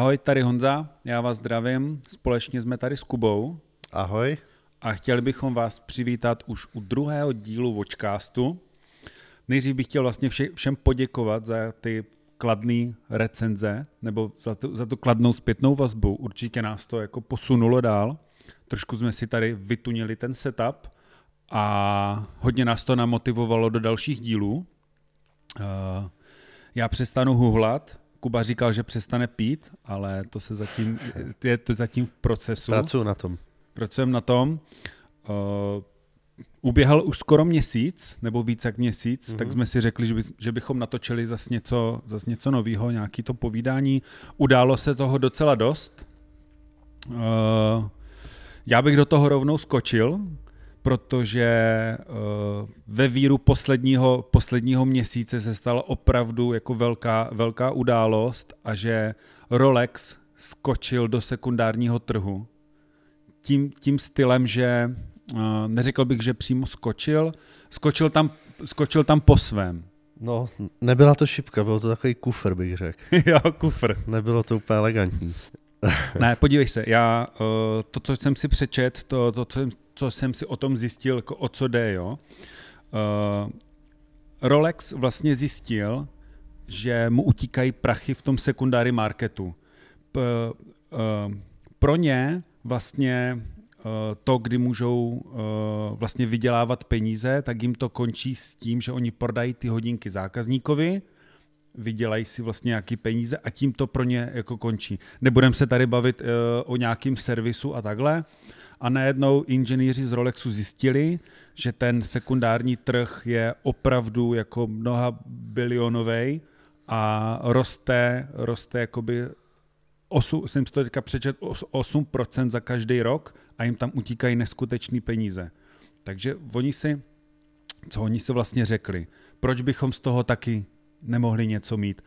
Ahoj, tady Honza, já vás zdravím. Společně jsme tady s Kubou. Ahoj. A chtěli bychom vás přivítat už u druhého dílu Watchcastu. Nejdřív bych chtěl vlastně vše, všem poděkovat za ty kladné recenze, nebo za tu, za tu kladnou zpětnou vazbu. Určitě nás to jako posunulo dál. Trošku jsme si tady vytunili ten setup a hodně nás to namotivovalo do dalších dílů. Uh, já přestanu huhlat, Kuba říkal, že přestane pít, ale to se zatím, je to zatím v procesu. Pracuji na tom. Pracujeme na tom. Uh, uběhal už skoro měsíc, nebo víc jak měsíc, mm-hmm. tak jsme si řekli, že, by, že bychom natočili zase něco, zas něco nového, nějaký to povídání. Událo se toho docela dost. Uh, já bych do toho rovnou skočil, protože uh, ve víru posledního, posledního měsíce se stala opravdu jako velká, velká událost a že Rolex skočil do sekundárního trhu tím, tím stylem, že uh, neřekl bych, že přímo skočil, skočil tam, skočil tam po svém. No, nebyla to šipka, bylo to takový kufr, bych řekl. jo, kufr. Nebylo to úplně elegantní. ne, podívej se, já uh, to, co jsem si přečet, to, to co, jsem, co jsem si o tom zjistil, jako o co jde, jo. Uh, Rolex vlastně zjistil, že mu utíkají prachy v tom sekundári marketu. P, uh, pro ně vlastně to, kdy můžou vlastně vydělávat peníze, tak jim to končí s tím, že oni prodají ty hodinky zákazníkovi, vydělají si vlastně nějaký peníze a tím to pro ně jako končí. Nebudeme se tady bavit o nějakým servisu a takhle. A najednou inženýři z Rolexu zjistili, že ten sekundární trh je opravdu jako mnoha bilionový a roste, roste jakoby 8, jsem to teďka přečet, 8% za každý rok a jim tam utíkají neskutečné peníze. Takže oni si, co oni si vlastně řekli, proč bychom z toho taky nemohli něco mít.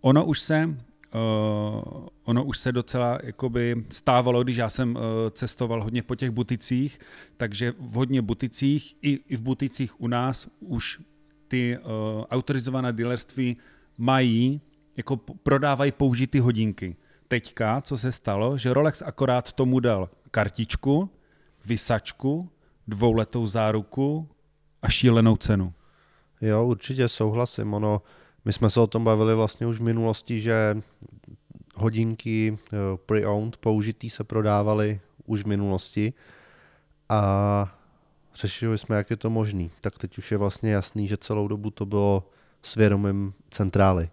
Ono už se, uh, ono už se docela jakoby stávalo, když já jsem uh, cestoval hodně po těch buticích, takže v hodně buticích, i, i v buticích u nás už ty uh, autorizované dealerství mají, jako prodávají použitý hodinky. Teďka, co se stalo, že Rolex akorát tomu dal kartičku, vysačku, dvouletou záruku a šílenou cenu. Jo, určitě souhlasím. Ono, my jsme se o tom bavili vlastně už v minulosti, že hodinky eh, pre-owned použitý se prodávaly už v minulosti a řešili jsme, jak je to možný. Tak teď už je vlastně jasný, že celou dobu to bylo svědomím centrály.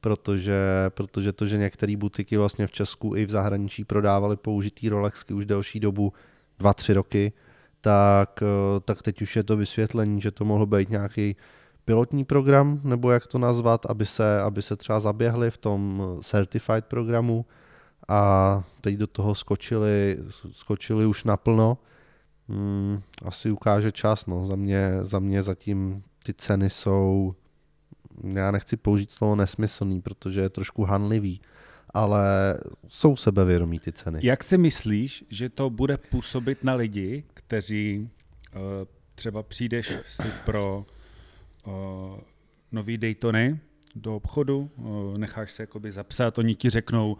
Protože, protože to, že některé butiky vlastně v Česku i v zahraničí prodávaly použitý Rolexky už delší dobu, dva, tři roky, tak, eh, tak teď už je to vysvětlení, že to mohlo být nějaký pilotní program, nebo jak to nazvat, aby se, aby se třeba zaběhli v tom certified programu a teď do toho skočili, skočili už naplno. Hmm, asi ukáže čas, no. Za mě, za mě zatím ty ceny jsou, já nechci použít slovo nesmyslný, protože je trošku hanlivý, ale jsou sebevědomí ty ceny. Jak si myslíš, že to bude působit na lidi, kteří uh, třeba přijdeš si pro uh, nový Daytony do obchodu, uh, necháš se jakoby zapsat, oni ti řeknou,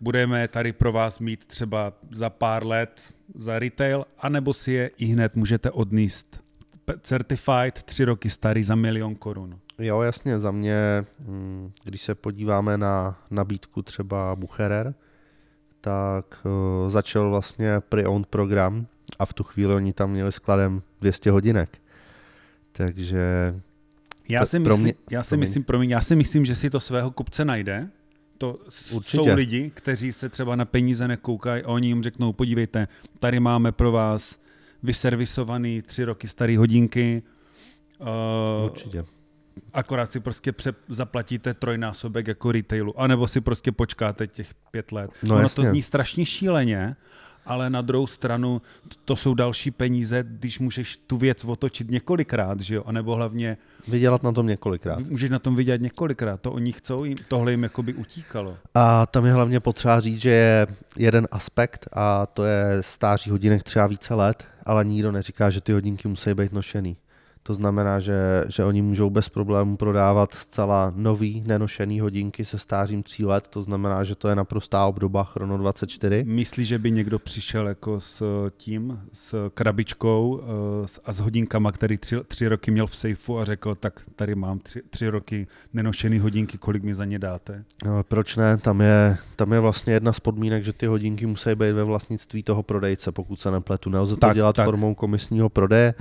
budeme tady pro vás mít třeba za pár let za retail, anebo si je i hned můžete odníst certified, tři roky starý za milion korun. Jo, jasně, za mě, hm, když se podíváme na nabídku třeba Bucherer, tak začal vlastně pre-owned program a v tu chvíli oni tam měli skladem 200 hodinek. Takže já si, myslím, mě, já si myslím, promiň, já si myslím, že si to svého kupce najde. To Určitě. jsou lidi, kteří se třeba na peníze nekoukají a oni jim řeknou, podívejte, tady máme pro vás vyservisovaný tři roky staré hodinky. Uh, Určitě. Akorát si prostě pře- zaplatíte trojnásobek jako retailu, anebo si prostě počkáte těch pět let. No ono jasně. to zní strašně šíleně, ale na druhou stranu to jsou další peníze, když můžeš tu věc otočit několikrát, že jo, a nebo hlavně... Vydělat na tom několikrát. Můžeš na tom vydělat několikrát, to oni chcou, jim, tohle jim jakoby utíkalo. A tam je hlavně potřeba říct, že je jeden aspekt a to je stáří hodinek třeba více let, ale nikdo neříká, že ty hodinky musí být nošený. To znamená, že, že oni můžou bez problémů prodávat zcela nový, nenošený hodinky se stářím 3 let, to znamená, že to je naprostá obdoba Chrono 24. Myslíš, že by někdo přišel jako s tím, s krabičkou eh, a s hodinkama, který tři, tři roky měl v sejfu a řekl, tak tady mám tři, tři roky nenošený hodinky, kolik mi za ně dáte? No, proč ne? Tam je, tam je vlastně jedna z podmínek, že ty hodinky musí být ve vlastnictví toho prodejce, pokud se nepletu. Nelze to tak, dělat tak. formou komisního prodeje.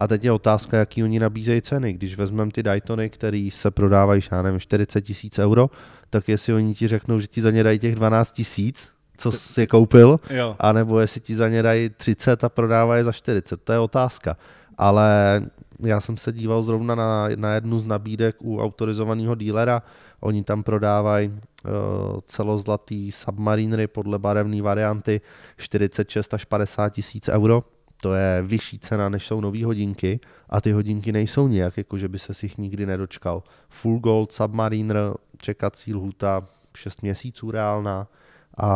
A teď je otázka, jaký oni nabízejí ceny. Když vezmeme ty Daytony, které se prodávají, já nevím, 40 tisíc euro, tak jestli oni ti řeknou, že ti za ně dají těch 12 tisíc, co jsi je koupil, jo. anebo jestli ti za ně dají 30 a prodávají za 40, to je otázka. Ale já jsem se díval zrovna na, na jednu z nabídek u autorizovaného dílera, oni tam prodávají uh, celozlatý submarinery podle barevné varianty 46 až 50 tisíc euro, to je vyšší cena, než jsou nové hodinky a ty hodinky nejsou nějak, jako že by se si jich nikdy nedočkal. Full Gold Submariner, čekací lhuta 6 měsíců reálná a,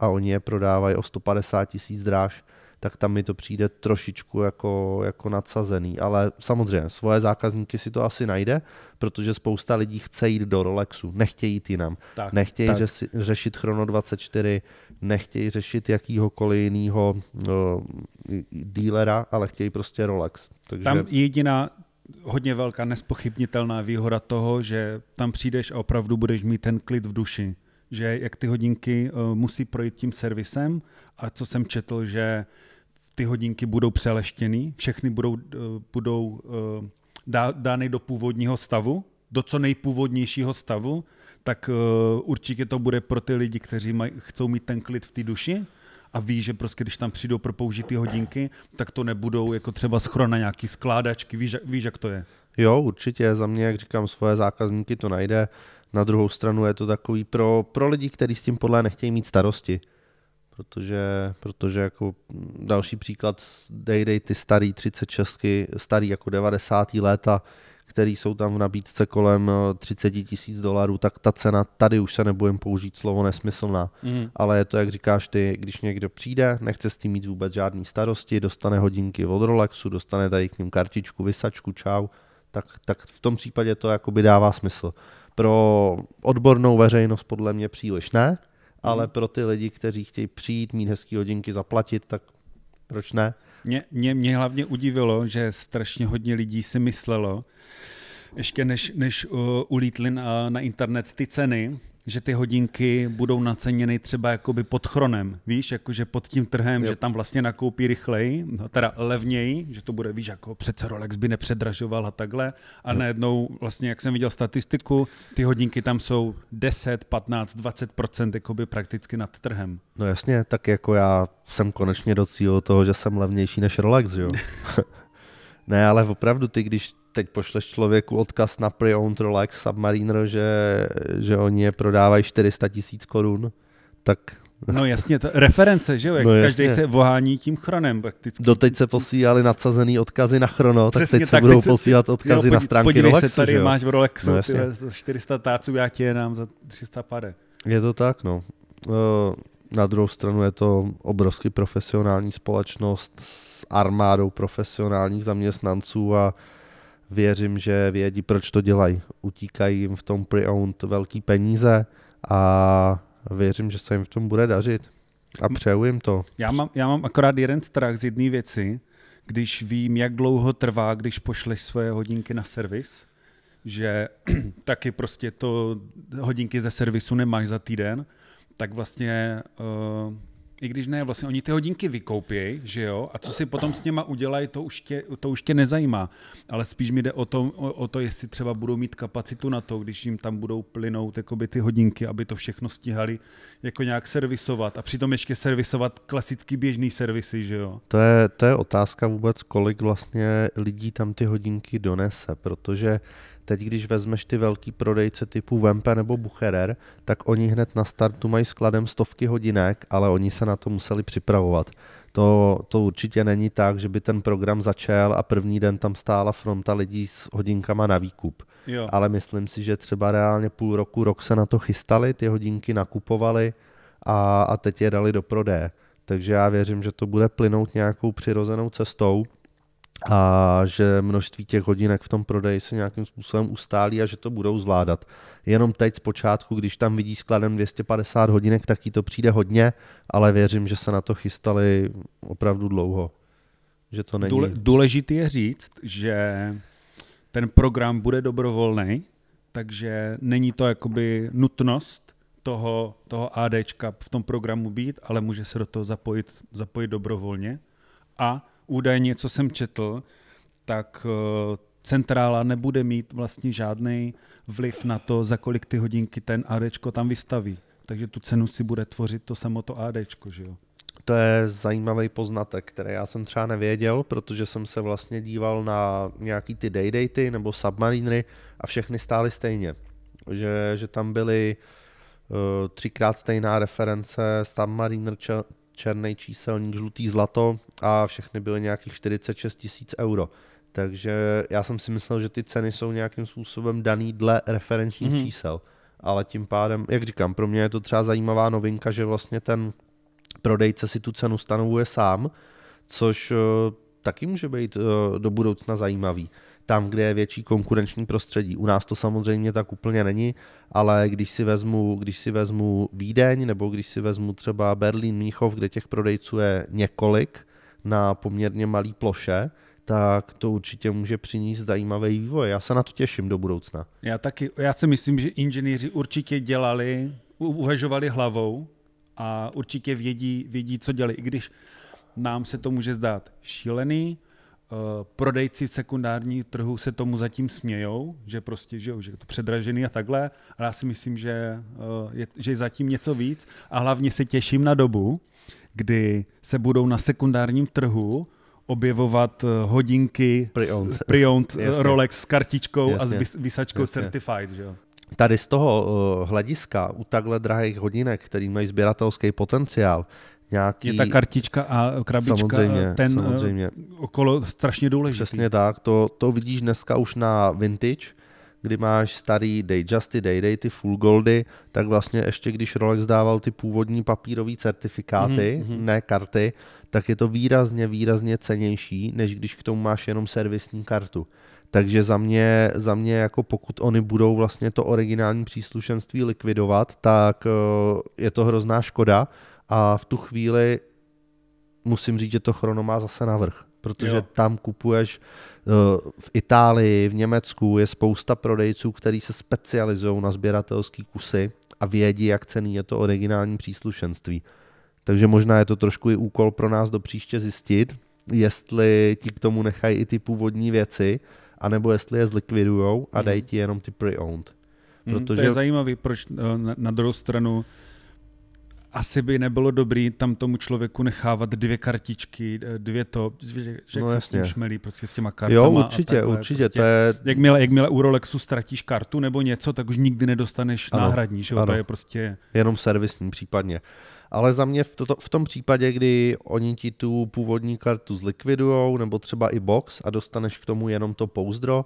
a oni je prodávají o 150 tisíc dráž tak tam mi to přijde trošičku jako, jako nadsazený. Ale samozřejmě svoje zákazníky si to asi najde, protože spousta lidí chce jít do Rolexu, nechtějí jít jinam. Tak, nechtějí tak. Řesi, řešit Chrono 24, nechtějí řešit jakýhokoliv jiného no, dílera, ale chtějí prostě Rolex. Takže... Tam jediná hodně velká nespochybnitelná výhoda toho, že tam přijdeš a opravdu budeš mít ten klid v duši že jak ty hodinky uh, musí projít tím servisem a co jsem četl, že ty hodinky budou přeleštěny, všechny budou, eh, budou eh, dá, dány do původního stavu, do co nejpůvodnějšího stavu, tak eh, určitě to bude pro ty lidi, kteří maj, chcou mít ten klid v té duši a ví, že prostě když tam přijdou pro použitý hodinky, tak to nebudou jako třeba schrona nějaký skládačky, víš, víš, jak to je? Jo, určitě, za mě, jak říkám, svoje zákazníky to najde. Na druhou stranu je to takový pro, pro lidi, kteří s tím podle nechtějí mít starosti protože, protože jako další příklad, dej, dej ty starý 36, starý jako 90. léta, který jsou tam v nabídce kolem 30 eh, tisíc dolarů, tak ta cena, tady už se nebudem použít slovo nesmyslná, mm. ale je to, jak říkáš ty, když někdo přijde, nechce s tím mít vůbec žádný starosti, dostane hodinky od Rolexu, dostane tady k ním kartičku, vysačku, čau, tak, tak v tom případě to jakoby dává smysl. Pro odbornou veřejnost podle mě příliš ne, ale pro ty lidi, kteří chtějí přijít, mít hezký hodinky, zaplatit, tak proč ne? Mě, mě, mě hlavně udivilo, že strašně hodně lidí si myslelo, ještě než, než uh, ulítly na, na internet ty ceny, že ty hodinky budou naceněny třeba jakoby pod chronem, víš, jakože pod tím trhem, jo. že tam vlastně nakoupí rychleji, no, teda levněji, že to bude, víš, jako přece Rolex by nepředražoval a takhle a jo. najednou vlastně, jak jsem viděl statistiku, ty hodinky tam jsou 10, 15, 20% jakoby prakticky nad trhem. No jasně, tak jako já jsem konečně docílil toho, že jsem levnější než Rolex, jo. ne, ale opravdu ty, když teď pošleš člověku odkaz na pre-owned Rolex Submariner, že, že oni je prodávají 400 tisíc korun, tak... No jasně, to, reference, že jo, jak no každý se vohání tím chronem prakticky. Doteď se posílali nadsazený odkazy na chrono, tak Přesně teď se budou posílat odkazy jo, na stránky podívej Rolexu. se, tady jo? máš v Rolexu no, tyhle, 400 táců, já ti je nám za 300 pade. Je to tak, no. Na druhou stranu je to obrovský profesionální společnost s armádou profesionálních zaměstnanců a věřím, že vědí, proč to dělají. Utíkají jim v tom pre-owned velký peníze a věřím, že se jim v tom bude dařit. A přeju jim to. Já mám, já mám akorát jeden strach z jedné věci, když vím, jak dlouho trvá, když pošleš svoje hodinky na servis, že taky prostě to hodinky ze servisu nemáš za týden, tak vlastně uh, i když ne, vlastně oni ty hodinky vykoupějí, že jo, a co si potom s něma udělají, to už tě, to už tě nezajímá. Ale spíš mi jde o to, o, o to, jestli třeba budou mít kapacitu na to, když jim tam budou plynout jakoby ty hodinky, aby to všechno stíhali jako nějak servisovat a přitom ještě servisovat klasický běžný servisy, že jo. To je, to je otázka vůbec, kolik vlastně lidí tam ty hodinky donese, protože Teď, když vezmeš ty velký prodejce typu Vempe nebo Bucherer, tak oni hned na startu mají skladem stovky hodinek, ale oni se na to museli připravovat. To, to určitě není tak, že by ten program začal a první den tam stála fronta lidí s hodinkama na výkup. Jo. Ale myslím si, že třeba reálně půl roku, rok se na to chystali, ty hodinky nakupovali a, a teď je dali do prodeje. Takže já věřím, že to bude plynout nějakou přirozenou cestou a že množství těch hodinek v tom prodeji se nějakým způsobem ustálí a že to budou zvládat. Jenom teď zpočátku, když tam vidí skladem 250 hodinek, tak jí to přijde hodně, ale věřím, že se na to chystali opravdu dlouho. Že to není... Důle, důležitý je říct, že ten program bude dobrovolný, takže není to jakoby nutnost toho, toho ADčka v tom programu být, ale může se do toho zapojit, zapojit dobrovolně. A údajně, co jsem četl, tak eh, centrála nebude mít vlastně žádný vliv na to, za kolik ty hodinky ten ADčko tam vystaví. Takže tu cenu si bude tvořit to samo to ADčko, že jo? To je zajímavý poznatek, který já jsem třeba nevěděl, protože jsem se vlastně díval na nějaký ty daydaty nebo submarinery a všechny stály stejně. Že, že tam byly uh, třikrát stejná reference, submariner, černý číselník, žlutý zlato a všechny byly nějakých 46 tisíc euro. Takže já jsem si myslel, že ty ceny jsou nějakým způsobem daný dle referenčních mm-hmm. čísel. Ale tím pádem, jak říkám, pro mě je to třeba zajímavá novinka, že vlastně ten prodejce si tu cenu stanovuje sám, což uh, taky může být uh, do budoucna zajímavý tam, kde je větší konkurenční prostředí. U nás to samozřejmě tak úplně není, ale když si vezmu, když si vezmu Vídeň nebo když si vezmu třeba Berlín, Míchov, kde těch prodejců je několik na poměrně malý ploše, tak to určitě může přinést zajímavý vývoj. Já se na to těším do budoucna. Já taky, já si myslím, že inženýři určitě dělali, uvažovali hlavou a určitě vědí, vědí, co dělali, i když nám se to může zdát šílený, prodejci sekundární trhu se tomu zatím smějou, že prostě, že, že je to předražený a takhle, ale já si myslím, že eh, je, že je zatím něco víc a hlavně se těším na dobu, kdy se budou na sekundárním trhu objevovat eh, hodinky pre-owned, pre-owned Rolex s kartičkou jasně. a s vysačkou jasně. certified. Že? Tady z toho hlediska u takhle drahých hodinek, který mají sběratelský potenciál, nějaký... Je ta kartička a krabička samozřejmě, ten samozřejmě. okolo strašně důležitý. Přesně tak, to, to vidíš dneska už na Vintage, kdy máš starý Dayjusty, Dayday, ty full goldy, tak vlastně ještě když Rolex dával ty původní papírové certifikáty, mm-hmm. ne karty, tak je to výrazně, výrazně cenější, než když k tomu máš jenom servisní kartu. Takže za mě, za mě jako pokud oni budou vlastně to originální příslušenství likvidovat, tak eh, je to hrozná škoda, a v tu chvíli musím říct, že to chrono má zase navrh, protože jo. tam kupuješ eh, v Itálii, v Německu je spousta prodejců, kteří se specializují na sběratelské kusy a vědí, jak cený je to originální příslušenství. Takže možná je to trošku i úkol pro nás do příště zjistit, jestli ti k tomu nechají i ty původní věci, anebo jestli je zlikvidujou a dají mhm. ti jenom ty pre-owned. Protože... To je zajímavý, proč eh, na, na druhou stranu asi by nebylo dobrý tam tomu člověku nechávat dvě kartičky, dvě to, že, že no, jak se s tím šmelí prostě s těma kartama. Jo, určitě, takhle, určitě. Prostě, to je... jakmile, jakmile u Rolexu ztratíš kartu nebo něco, tak už nikdy nedostaneš ano, náhradní, že ano. to je prostě... Jenom servisní případně. Ale za mě v, to, v tom případě, kdy oni ti tu původní kartu zlikvidujou, nebo třeba i box a dostaneš k tomu jenom to pouzdro,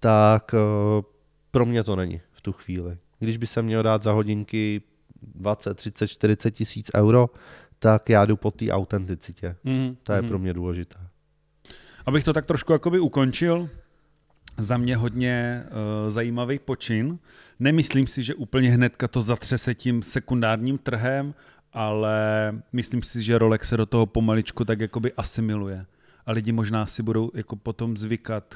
tak uh, pro mě to není v tu chvíli. Když by se měl dát za hodinky 20, 30, 40 tisíc euro, tak já jdu po té autenticitě. Mm, to je mm. pro mě důležité. Abych to tak trošku jakoby ukončil, za mě hodně uh, zajímavý počin. Nemyslím si, že úplně hnedka to zatřese tím sekundárním trhem, ale myslím si, že Rolex se do toho pomaličku tak jakoby asimiluje. A lidi možná si budou jako potom zvykat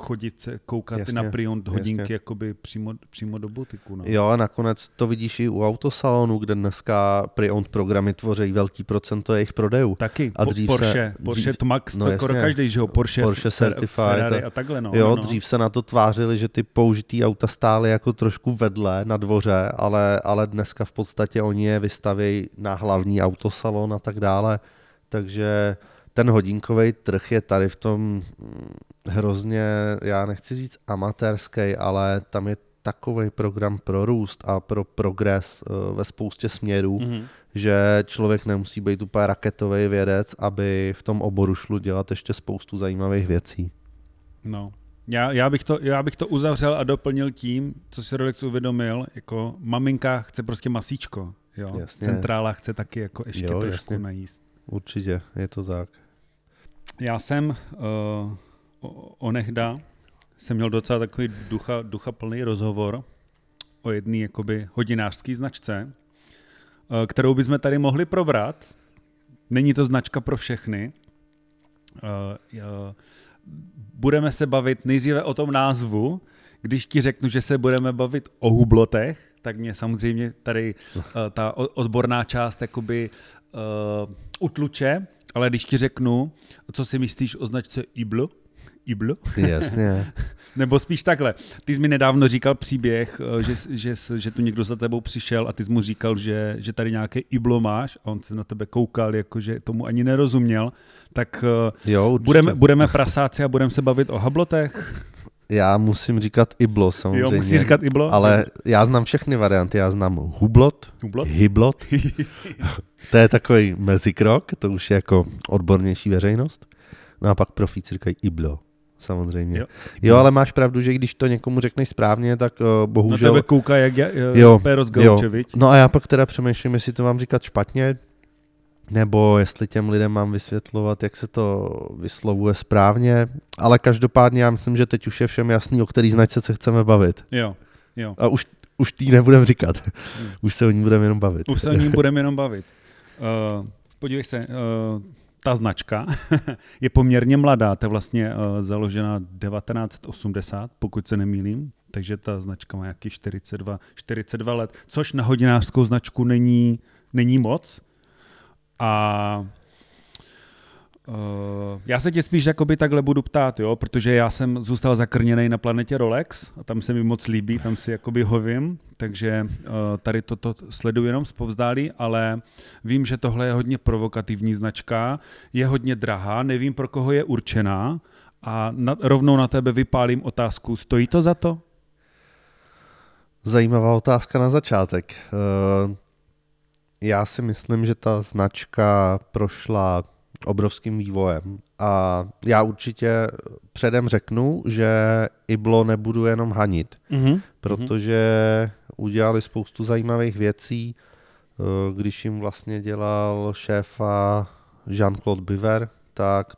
chodit se koukat jasně, na prion hodinky jasně. jakoby přímo, přímo do butiku. No. Jo a nakonec to vidíš i u autosalonu, kde dneska prion programy tvoří velký procento jejich prodejů. Taky, a dřív Porsche, se, dřív, Porsche to Max, no to skoro každý, že jo, Porsche, Porsche Certified Ferrari a takhle. No, jo, no, no. dřív se na to tvářili, že ty použitý auta stály jako trošku vedle na dvoře, ale, ale dneska v podstatě oni je vystaví na hlavní autosalon a tak dále. Takže ten hodinkový trh je tady v tom hrozně, já nechci říct amatérský, ale tam je takový program pro růst a pro progres eh, ve spoustě směrů, mm-hmm. že člověk nemusí být úplně raketový vědec, aby v tom oboru šlo dělat ještě spoustu zajímavých věcí. No, já, já, bych to, já bych to uzavřel a doplnil tím, co si Rolex uvědomil, jako maminka chce prostě masíčko, jo? Jasně. Centrála chce taky jako ještě jo, trošku jasně. najíst. Určitě, je to tak. Já jsem uh, onehda jsem měl docela takový ducha, ducha plný rozhovor o jedné jakoby hodinářské značce, uh, kterou bychom tady mohli probrat. Není to značka pro všechny. Uh, uh, budeme se bavit nejdříve o tom názvu, když ti řeknu, že se budeme bavit o hublotech, tak mě samozřejmě tady ta odborná část jakoby utluče, ale když ti řeknu, co si myslíš o značce Iblo, Iblo? Jasně. Nebo spíš takhle. Ty jsi mi nedávno říkal příběh, eh, že, že, že tu někdo za tebou přišel a ty jsi mu říkal, že, že tady nějaké Iblo máš a on se na tebe koukal, jakože tomu ani nerozuměl. Tak jo, budeme, budeme prasáci a budeme se bavit o hablotech? Já musím říkat Iblo samozřejmě. Jo, musí říkat Iblo? Ale já znám všechny varianty. Já znám Hublot, Hublot? Hyblot. to je takový mezikrok, to už je jako odbornější veřejnost. No a pak profíci říkají Iblo. Samozřejmě. Jo, jo, ale máš pravdu, že když to někomu řekneš správně, tak uh, bohužel... Na tebe kouká jak je, uh, jo, jo. No a já pak teda přemýšlím, jestli to mám říkat špatně, nebo jestli těm lidem mám vysvětlovat, jak se to vyslovuje správně, ale každopádně já myslím, že teď už je všem jasný, o který značce se chceme bavit. Jo, jo. A už, už tý nebudeme říkat, hmm. už se o ní budeme jenom bavit. Už se o ní budeme jenom bavit. Uh, podívej se, uh, ta značka je poměrně mladá, to je vlastně uh, založena 1980, pokud se nemýlím, takže ta značka má jaký 42, 42 let, což na hodinářskou značku není, není moc, a uh, já se tě spíš jakoby takhle budu ptát, jo, protože já jsem zůstal zakrněný na planetě Rolex a tam se mi moc líbí, tam si jakoby hovím, takže uh, tady toto sleduji jenom zpovzdálí, ale vím, že tohle je hodně provokativní značka, je hodně drahá, nevím, pro koho je určená a na, rovnou na tebe vypálím otázku, stojí to za to? Zajímavá otázka na začátek. Uh já si myslím, že ta značka prošla obrovským vývojem a já určitě předem řeknu, že Iblo nebudu jenom hanit, mm-hmm. protože udělali spoustu zajímavých věcí, eh, když jim vlastně dělal šéfa Jean-Claude Biver, tak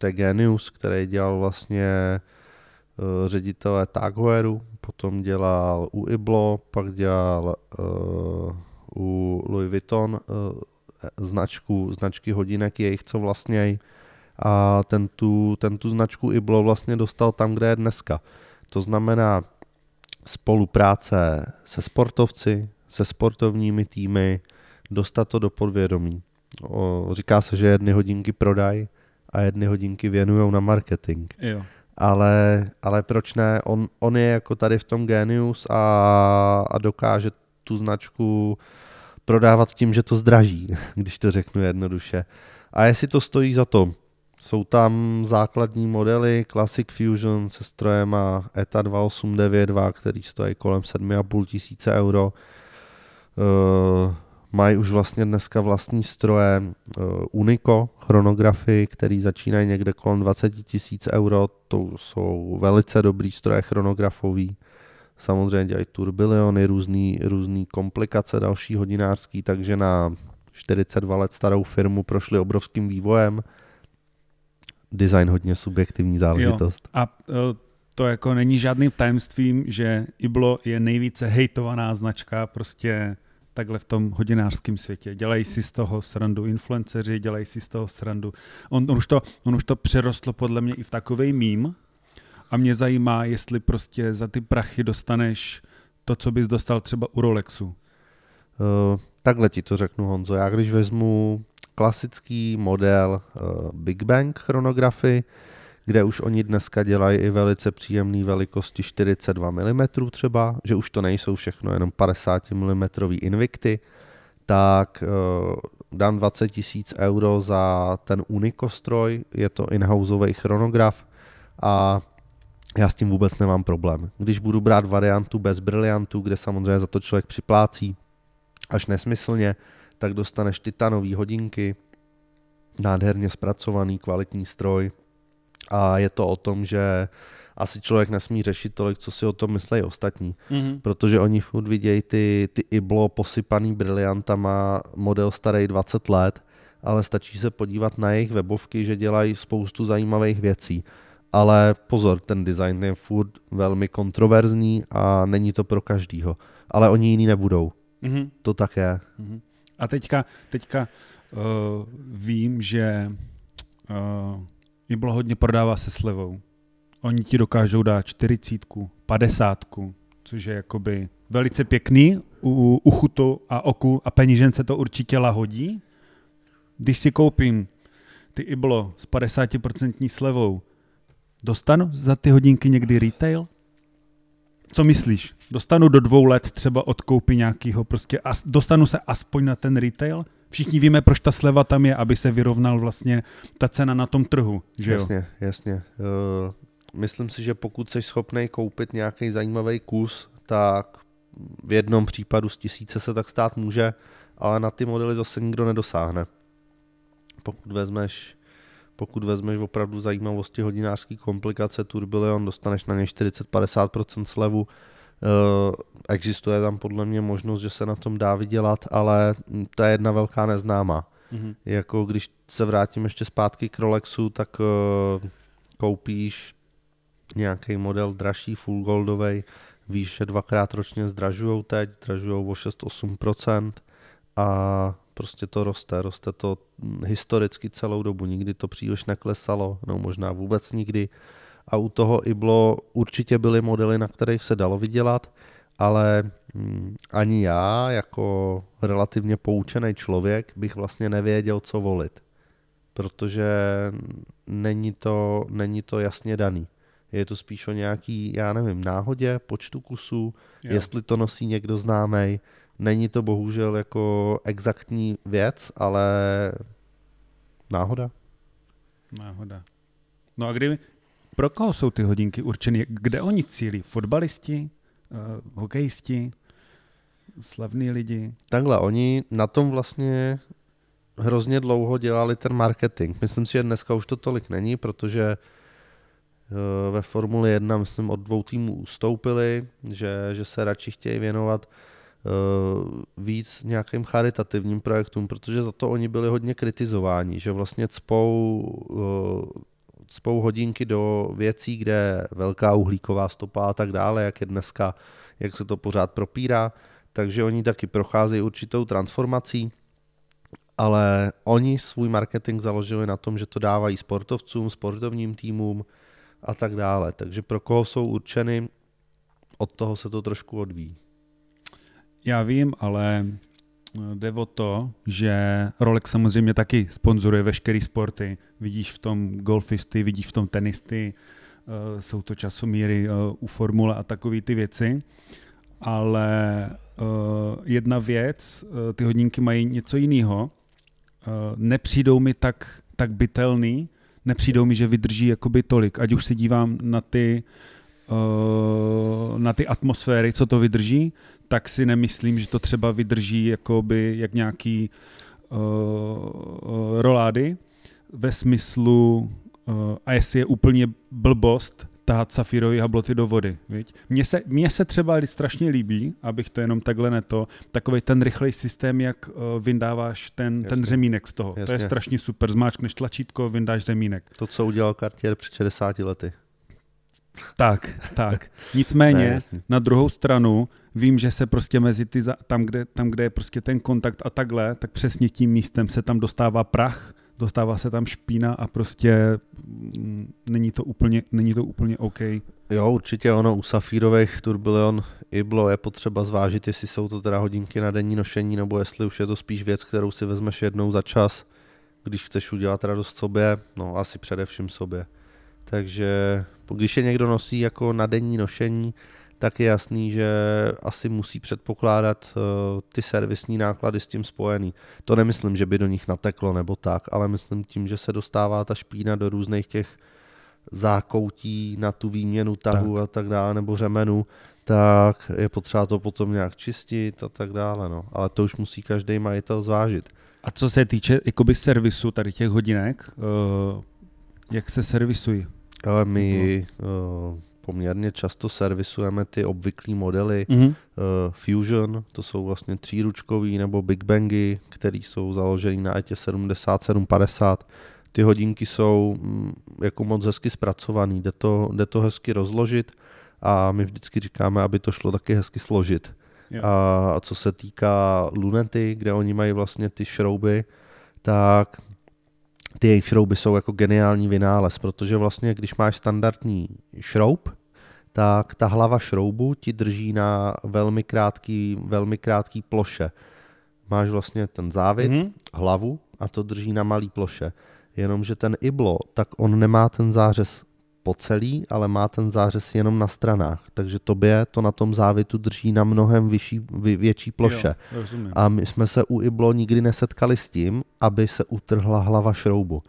to je genius, který dělal vlastně eh, ředitele Tag Heueru, potom dělal u Iblo, pak dělal uh, u Louis Vuitton uh, značku, značky hodinek jejich, co vlastně a ten tu, ten tu značku Iblo vlastně dostal tam, kde je dneska. To znamená spolupráce se sportovci, se sportovními týmy, dostat to do podvědomí. O, říká se, že jedny hodinky prodají a jedny hodinky věnují na marketing. Jo. Ale, ale proč ne? On, on je jako tady v tom genius a, a dokáže tu značku prodávat tím, že to zdraží, když to řeknu jednoduše. A jestli to stojí za to, jsou tam základní modely Classic Fusion se strojem a ETA 2892, který stojí kolem 7,5 tisíce euro. Uh, mají už vlastně dneska vlastní stroje uh, Unico chronografy, který začínají někde kolem 20 tisíc euro. To jsou velice dobrý stroje chronografový. Samozřejmě dělají turbiliony, různý, různý komplikace další hodinářský, takže na 42 let starou firmu prošli obrovským vývojem. Design hodně subjektivní záležitost. Jo. A uh, to jako není žádným tajemstvím, že Iblo je nejvíce hejtovaná značka prostě takhle v tom hodinářském světě. Dělají si z toho srandu influenceři, dělají si z toho srandu. On, on, už to, on už to přerostlo podle mě i v takovej mím, a mě zajímá, jestli prostě za ty prachy dostaneš to, co bys dostal třeba u Rolexu. Uh, takhle ti to řeknu, Honzo. Já když vezmu klasický model uh, Big Bang chronografy, kde už oni dneska dělají i velice příjemné velikosti 42 mm třeba, že už to nejsou všechno jenom 50 mm Invicty, tak uh, dám 20 tisíc euro za ten Unico stroj, je to in-houseový chronograf a já s tím vůbec nemám problém. Když budu brát variantu bez briliantu, kde samozřejmě za to člověk připlácí až nesmyslně, tak dostaneš titanové hodinky, nádherně zpracovaný kvalitní stroj a je to o tom, že asi člověk nesmí řešit tolik, co si o tom myslejí ostatní, mm-hmm. protože oni furt vidějí ty, ty iblo posypaný briliantama, model starý 20 let ale stačí se podívat na jejich webovky, že dělají spoustu zajímavých věcí. Ale pozor, ten design je furt velmi kontroverzní a není to pro každýho. Ale oni jiný nebudou. Mm-hmm. To tak je. Mm-hmm. A teďka, teďka uh, vím, že uh, je bylo hodně prodává se slevou. Oni ti dokážou dát čtyřicítku, padesátku, což je jakoby velice pěkný u, u chutu a oku a penížence to určitě lahodí. Když si koupím ty Iblo s 50% slevou, dostanu za ty hodinky někdy retail? Co myslíš? Dostanu do dvou let třeba od koupy nějakého prostě, a dostanu se aspoň na ten retail? Všichni víme, proč ta sleva tam je, aby se vyrovnal vlastně ta cena na tom trhu, že jo? Jasně, jasně. Uh, myslím si, že pokud jsi schopný koupit nějaký zajímavý kus, tak v jednom případu z tisíce se tak stát může, ale na ty modely zase nikdo nedosáhne. Pokud vezmeš pokud vezmeš opravdu zajímavosti hodinářský komplikace Turbilion, dostaneš na ně 40-50% slevu. Uh, existuje tam podle mě možnost, že se na tom dá vydělat, ale to je jedna velká neznámá. Mm-hmm. Jako když se vrátím ještě zpátky k Rolexu, tak uh, koupíš nějaký model dražší, full goldový, víš, že dvakrát ročně zdražujou teď, zdražujou o 6-8% a prostě to roste, roste to historicky celou dobu, nikdy to příliš neklesalo, no možná vůbec nikdy. A u toho Iblo určitě byly modely, na kterých se dalo vydělat, ale mm, ani já, jako relativně poučený člověk, bych vlastně nevěděl, co volit. Protože není to, není to jasně daný. Je to spíš o nějaký, já nevím, náhodě, počtu kusů, jo. jestli to nosí někdo známý. Není to bohužel jako exaktní věc, ale náhoda. Náhoda. No a kdy, pro koho jsou ty hodinky určeny? Kde oni cílí? Fotbalisti? Uh, hokejisti? Slavní lidi? Takhle, oni na tom vlastně hrozně dlouho dělali ten marketing. Myslím si, že dneska už to tolik není, protože eh, ve Formuli 1, myslím, od dvou týmů ustoupili, že, že se radši chtějí věnovat víc nějakým charitativním projektům, protože za to oni byli hodně kritizováni, že vlastně cpou, eh, cpou hodinky do věcí, kde velká uhlíková stopa a tak dále, jak je dneska, jak se to pořád propírá, takže oni taky procházejí určitou transformací, ale oni svůj marketing založili na tom, že to dávají sportovcům, sportovním týmům a tak dále. Takže pro koho jsou určeny, od toho se to trošku odvíjí. Já vím, ale eh, jde o to, že Rolex samozřejmě taky sponzoruje veškeré sporty. Vidíš v tom golfisty, vidíš v tom tenisty, uh, jsou to časomíry uh, u formule a takové ty věci. Ale jedna věc, ty hodinky mají něco jiného. Nepřijdou mi tak, tak bytelný, nepřijdou mi, že vydrží jakoby tolik. Ať už se dívám na ty na ty atmosféry, co to vydrží, tak si nemyslím, že to třeba vydrží jakoby jak nějaký uh, uh, rolády ve smyslu uh, a jestli je úplně blbost tahat safírový habloty do vody. Mně se, mně se třeba strašně líbí, abych to jenom takhle neto, takový ten rychlej systém, jak uh, vyndáváš ten, ten řemínek z toho. Jasně. To je strašně super. Zmáčkneš tlačítko, vyndáš řemínek. To, co udělal Cartier před 60 lety. Tak, tak. Nicméně, ne, na druhou stranu, vím, že se prostě mezi ty, tam kde, tam, kde je prostě ten kontakt a takhle, tak přesně tím místem se tam dostává prach, dostává se tam špína a prostě mm, není to úplně, není to úplně OK. Jo, určitě ono u safírových Turbilion Iblo je potřeba zvážit, jestli jsou to teda hodinky na denní nošení, nebo jestli už je to spíš věc, kterou si vezmeš jednou za čas, když chceš udělat radost sobě, no asi především sobě. Takže když je někdo nosí jako na denní nošení, tak je jasný, že asi musí předpokládat uh, ty servisní náklady s tím spojený. To nemyslím, že by do nich nateklo nebo tak, ale myslím tím, že se dostává ta špína do různých těch zákoutí na tu výměnu tahu tak. a tak dále, nebo řemenu, tak je potřeba to potom nějak čistit a tak dále. No. Ale to už musí každý majitel zvážit. A co se týče jakoby servisu tady těch hodinek, uh, jak se servisují? Ale my uh, poměrně často servisujeme ty obvyklé modely Mhm. uh, Fusion, to jsou vlastně tříručkový, nebo Big Bangy, které jsou založené na ETě 7750. Ty hodinky jsou mm, jako moc hezky zpracovaný, jde to, jde to hezky rozložit a my vždycky říkáme, aby to šlo taky hezky složit. A, a co se týká lunety, kde oni mají vlastně ty šrouby, tak ty jejich šrouby jsou jako geniální vynález, protože vlastně když máš standardní šroub, tak ta hlava šroubu ti drží na velmi krátký, velmi krátký ploše. Máš vlastně ten závit, Mhm. hlavu a to drží na malý ploše. Jenomže ten iblo, tak on nemá ten zářez po celý, ale má ten zářez jenom na stranách. Takže tobě to na tom závitu drží na mnohem vyšší, vě- větší ploše. Jo, rozumím. A my jsme se u Iblo nikdy nesetkali s tím, aby se utrhla hlava šroubu.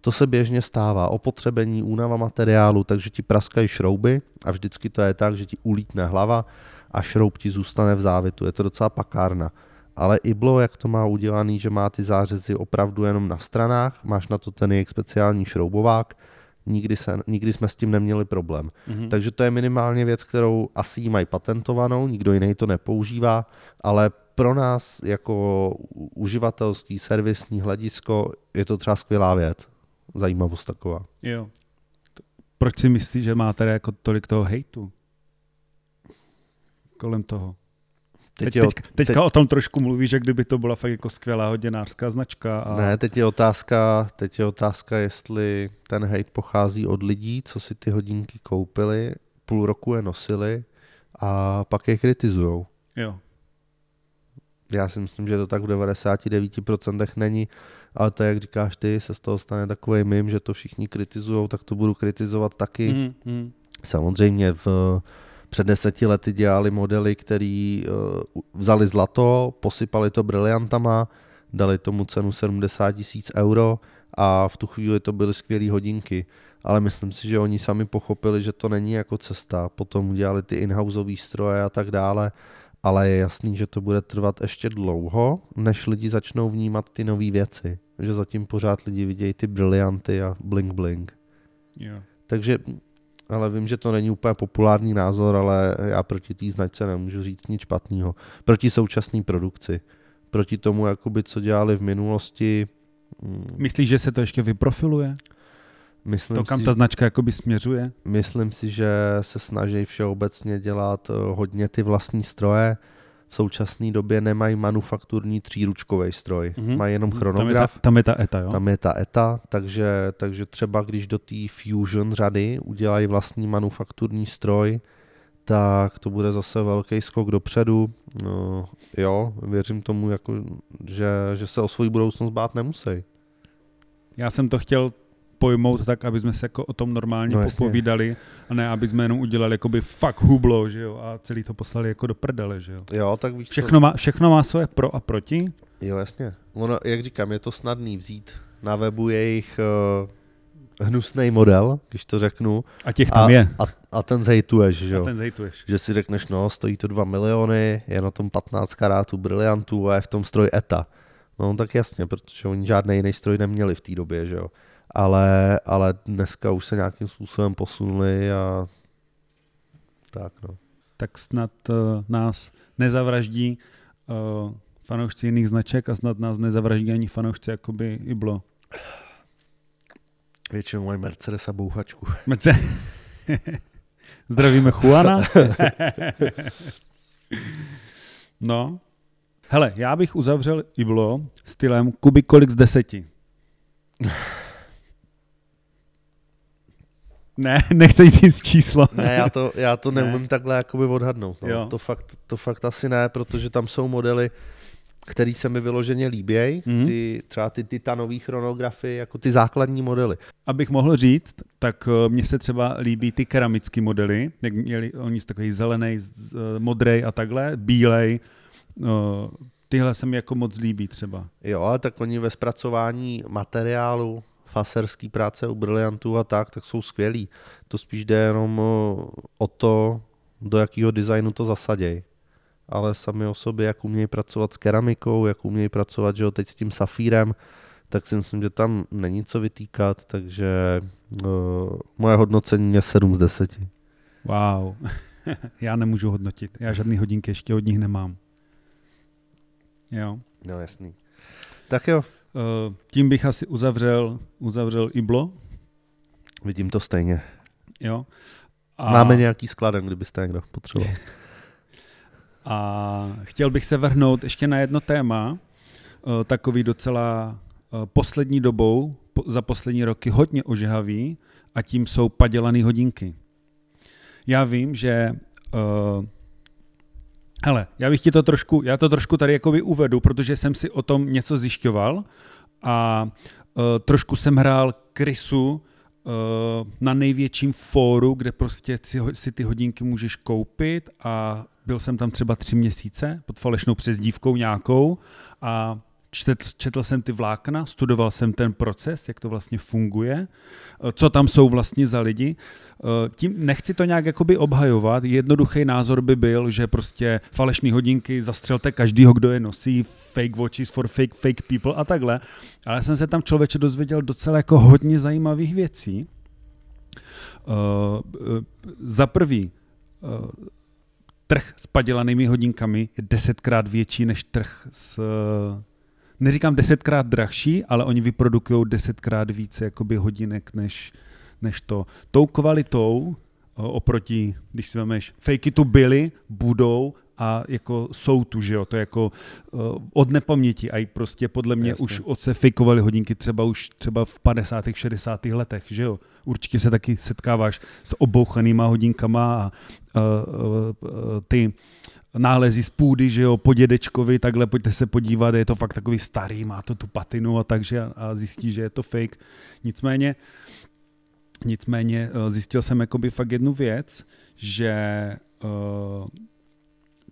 To se běžně stává, opotřebení, únava materiálu, takže ti praskají šrouby a vždycky to je tak, že ti ulítne hlava a šroub ti zůstane v závitu. Je to docela pakárna. Ale Iblo, jak to má udělaný, že má ty zářezy opravdu jenom na stranách, máš na to ten jejich speciální šroubovák, nikdy, se, nikdy jsme s tím neměli problém. Mhm. Takže to je minimálně věc, kterou asi jí mají patentovanou, nikdo jiný to nepoužívá, ale pro nás jako uživatelský servisní hledisko je to třeba skvělá věc. Zajímavost taková. Jo. Proč si myslíš, že má tady jako tolik toho hejtu? Kolem toho. Teď, teď, ot- teďka o tom trošku mluvíš, že kdyby to byla fakt jako skvělá hodinářská značka. A... Ne, teď je otázka, teď je otázka, jestli ten hate pochází od lidí, co si ty hodinky koupili, půl roku je nosili a pak je kritizujou. Jo. Já si myslím, že to tak v 99% není, ale to, jak říkáš ty, se z toho stane takový mím, že to všichni kritizují, tak to budu kritizovat taky. Mhm, mhm. Samozřejmě v, před deseti lety dělali modely, který uh, vzali zlato, posypali to briliantama, dali tomu cenu 70 tisíc euro a v tu chvíli to byly skvělé hodinky. Ale myslím si, že oni sami pochopili, že to není jako cesta. Potom udělali ty in-houseové stroje a tak dále. Ale je jasný, že to bude trvat ještě dlouho, než lidi začnou vnímat ty nové věci. Že zatím pořád lidi vidějí ty brilianty a bling bling. Jo. Takže, ale vím, že to není úplně populární názor, ale já proti té značce nemůžu říct nic špatného. Proti současné produkci. Proti tomu, jakoby, co dělali v minulosti, mm, Myslíš, že se to ještě vyprofiluje? myslím, To, kam si, ta značka jakoby směřuje? myslím si, že se snaží všeobecně dělat eh, hodně ty vlastní stroje. V současné době nemají manufakturní tříručkový stroj. Mhm. Mají jenom Tam je, chronograf. ta, tam je ta ETA, jo? Tam je ta ETA, takže, takže třeba když do té Fusion řady udělají vlastní manufakturní stroj, tak to bude zase velký skok dopředu. No, jo, věřím tomu, jako, že, že se o svoji budoucnost bát nemusí. Já jsem to chtěl pojmout tak, aby jsme se jako o tom normálně No jasně. popovídali a ne, aby jsme jenom udělali jakoby fakt hublo, že jo, a celý to poslali jako do prdele, že jo. Jo, tak víš co- Všechno má, všechno má svoje pro a proti. Jo, jasně. Ono, jak říkám, je to snadný vzít na webu jejich uh, hnusný model, když to řeknu, A těch tam a, je. a, a ten zhejtuješ, že jo. A ten zejtuješ. že si řekneš, no, stojí to 2 miliony, je na tom 15 karátů briliantů a je v tom stroj ETA. No tak jasně, protože oni žádný jiný stroj neměli v té době, že jo. Ale, ale dneska už se nějakým způsobem posunuli a tak no. Tak snad uh, nás nezavraždí uh, fanoušci jiných značek a snad nás nezavraždí ani fanoušci jakoby Iblo. Většinou mají Mercedes a bouchačku. Mece. Zdravíme Juana. no. Hele, já bych uzavřel Iblo stylem kubikolik z deseti. Ne, nechceš říct číslo. Ne, já to, já to Ne. neumím takhle jakoby odhadnout. No. Jo. To, fakt, to fakt asi ne, protože tam jsou modely, který se mi vyloženě líbějí, Mhm. ty, třeba ty titanové chronografy, jako ty základní modely. Abych mohl říct, tak eh, mně se třeba líbí ty keramické modely, jak měli oni takový zelený, modrý a takhle, bílej. eh, Tyhle se mi jako moc líbí třeba. Jo, tak oni ve zpracování materiálu, faserský práce u briliantů a tak, tak jsou skvělí. To spíš jde jenom o- o to, do jakého designu to zasaděj. Ale sami o sobě, jak umějí pracovat s keramikou, jak umějí pracovat, že jo, teď s tím safírem, tak si myslím, že tam není co vytýkat, takže uh, moje hodnocení je 7 z 10. Wow. Já nemůžu hodnotit. Já žádný hodinky ještě od nich nemám. Jo. No jasný. Tak jo. Uh, tím bych asi uzavřel, uzavřel Iblo. Vidím to stejně. Jo. A... Máme nějaký skladen, kdybyste někdo potřeboval. A chtěl bych se vrhnout ještě na jedno téma, uh, takový docela uh, poslední dobou, za poslední roky hodně ožehavý, a tím jsou padělané hodinky. Já vím, že hele, já bych ti to trošku, já to trošku tady jakoby uvedu, protože jsem si o tom něco zjišťoval a uh, trošku jsem hrál krysu uh, na největším fóru, kde prostě si, si ty hodinky můžeš koupit a byl jsem tam třeba tři měsíce pod falešnou přezdívkou nějakou a četl, četl jsem ty vlákna, studoval jsem ten proces, jak to vlastně funguje, eh, co tam jsou vlastně za lidi. Eh, tím nechci to nějak jakoby obhajovat, jednoduchý názor by byl, že prostě falešné hodinky zastřelte každýho, kdo je nosí, fake watches for fake, fake people a takhle, ale jsem se tam člověče dozvěděl docela jako hodně zajímavých věcí. Uh, za prvý, trh s padělanými hodinkami je desetkrát větší než trh s neříkám desetkrát drahší, ale oni vyprodukují desetkrát více jakoby hodinek než, než to. Tou kvalitou oproti, když si vemeš, fakey tu byly, budou a jako jsou tu, že jo, to je jako uh, od nepaměti a i prostě podle mě Jasně. už oce fejkovali hodinky třeba už třeba v 50. 60. letech, že jo. Určitě se taky setkáváš s obouchanýma hodinkama a uh, uh, uh, ty nálezy z půdy, že jo, po dědečkovi, takhle pojďte se podívat, je to fakt takový starý, má to tu patinu a takže a zjistí, že je to fake. Nicméně, nicméně eh, zjistil jsem jakoby fakt jednu věc, že uh,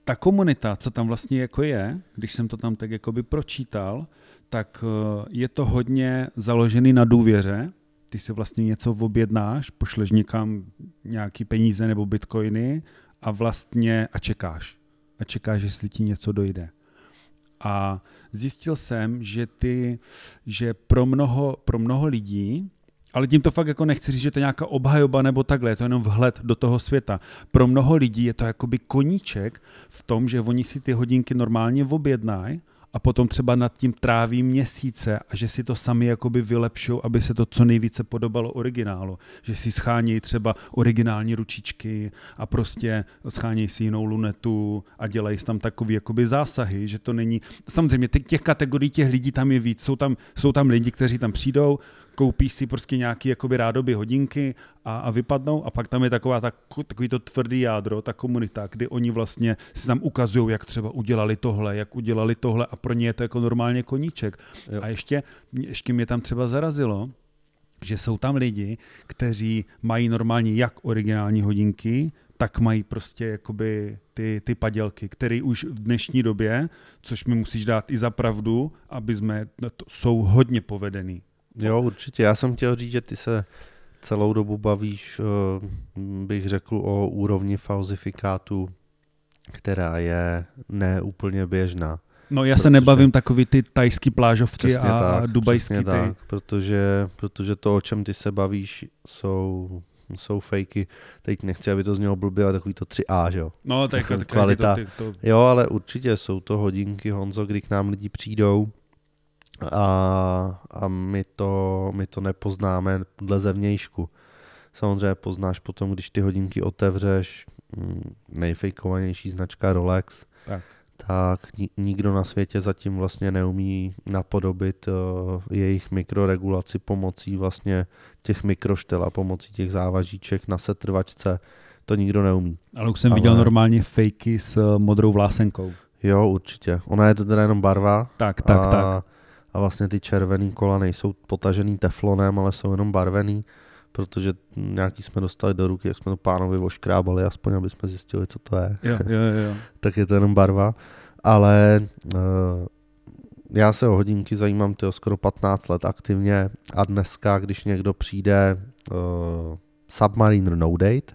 ta komunita, co tam vlastně jako je, když jsem to tam tak jakoby pročítal, tak uh, je to hodně založený na důvěře, ty si vlastně něco objednáš, pošleš někam nějaký peníze nebo bitcoiny a vlastně a čekáš a čekáš, jestli ti něco dojde. A zjistil jsem, že ty, že pro mnoho, pro mnoho lidí, ale tím to fakt jako nechci říct, že to je nějaká obhajoba nebo takhle, je to jenom vhled do toho světa. Pro mnoho lidí je to jakoby koníček v tom, že oni si ty hodinky normálně objednají a potom třeba nad tím tráví měsíce a že si to sami jakoby vylepšou, aby se to co nejvíce podobalo originálu. Že si schánějí třeba originální ručičky a prostě schánějí si jinou lunetu a dělají tam takový jakoby zásahy, že to není... Samozřejmě těch kategorií těch lidí tam je víc. Jsou tam, jsou tam lidi, kteří tam přijdou, koupíš si prostě nějaký jakoby rádoby hodinky a, a vypadnou a pak tam je taková ta, takový to tvrdý jádro, ta komunita, kdy oni vlastně si tam ukazují, jak třeba udělali tohle, jak udělali tohle a pro ně je to jako normálně koníček. Jo. A ještě, ještě mě tam třeba zarazilo, že jsou tam lidi, kteří mají normálně jak originální hodinky, tak mají prostě jakoby ty, ty padělky, které už v dnešní době, což mi musíš dát i za pravdu, aby jsme, to, jsou hodně povedený. Jo, určitě. Já jsem chtěl říct, že ty se celou dobu bavíš, eh, bych řekl, o úrovni falzifikátu, která je neúplně běžná. No já protože... se nebavím takový ty tajský plážovky přesně a tak, dubajský ty. Tak, protože, protože to, o čem ty se bavíš, jsou jsou fejky. Teď nechci, aby to znělo blbě, ale takový to 3A, že jo? No, tak jako kvalita. To, to... Jo, ale určitě jsou to hodinky, Honzo, kdy k nám lidi přijdou a, a my, to, my to nepoznáme dle zevnějšku. Samozřejmě poznáš potom, když ty hodinky otevřeš, mm, nejfejkovanější značka Rolex, tak, tak nikdo na světě zatím vlastně neumí napodobit uh, jejich mikroregulaci pomocí vlastně těch mikroštel a pomocí těch závažíček na setrvačce. To nikdo neumí. Ale už jsem Ale... viděl normálně fejky s uh, modrou vlásenkou. Jo, určitě. Ona je to teda jenom barva. Tak, tak, a... tak a vlastně ty červený kola nejsou potažený teflonem, ale jsou jenom barvený, protože nějaký jsme dostali do ruky, jak jsme to pánovi oškrábali, aspoň aby jsme zjistili, co to je. Jo, jo, jo. tak je to jenom barva. Ale uh, já se o hodinky zajímám tyho skoro 15 let aktivně a dneska, když někdo přijde uh, Submariner No Date,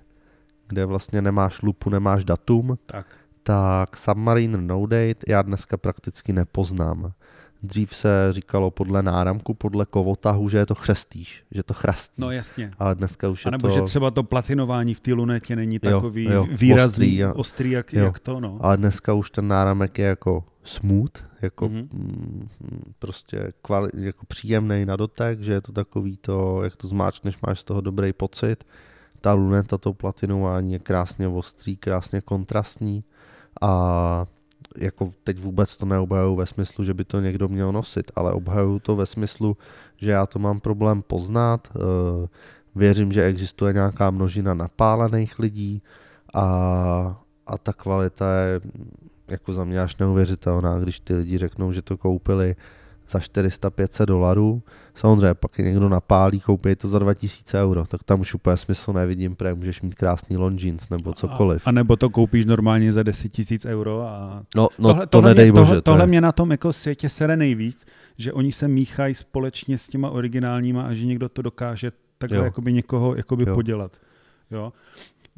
kde vlastně nemáš lupu, nemáš datum, tak, tak Submariner No Date já dneska prakticky nepoznám Dřív se říkalo podle náramku, podle kovotahu, že je to chřestíš, že to chrastí. No jasně. A dneska už A je nebo to... že třeba to platinování v té lunetě není Jo, takový jo, výrazný, ostrý, jo. ostrý, jak, Jo. jak to, no. Ale dneska už ten náramek je jako smooth, jako Mhm. mm, prostě kvali, jako příjemný na dotek, že je to takový to, jak to zmáčkneš, máš z toho dobrý pocit. Ta luneta, to platinování je krásně ostrý, krásně kontrastní a jako teď vůbec to neobhajuju ve smyslu, že by to někdo měl nosit, ale obhajuju to ve smyslu, že já to mám problém poznat, eh, věřím, že existuje nějaká množina napálených lidí a, a ta kvalita je jako za mě až neuvěřitelná, když ty lidi řeknou, že to koupili za 400-500 dolarů. Samozřejmě pak je někdo napálí, koupí to za 2000 euro, tak tam už úplně smysl nevidím, protože můžeš mít krásný longines nebo cokoliv. A, a nebo to koupíš normálně za 10 tisíc euro a No, no tohle, to tohle nedej mě, bože. Tohle, to tohle mě na tom jako světě sere nejvíc, že oni se míchají společně s těma originálníma a že někdo to dokáže takhle Jo. jakoby někoho jakoby Jo. podělat. Jo.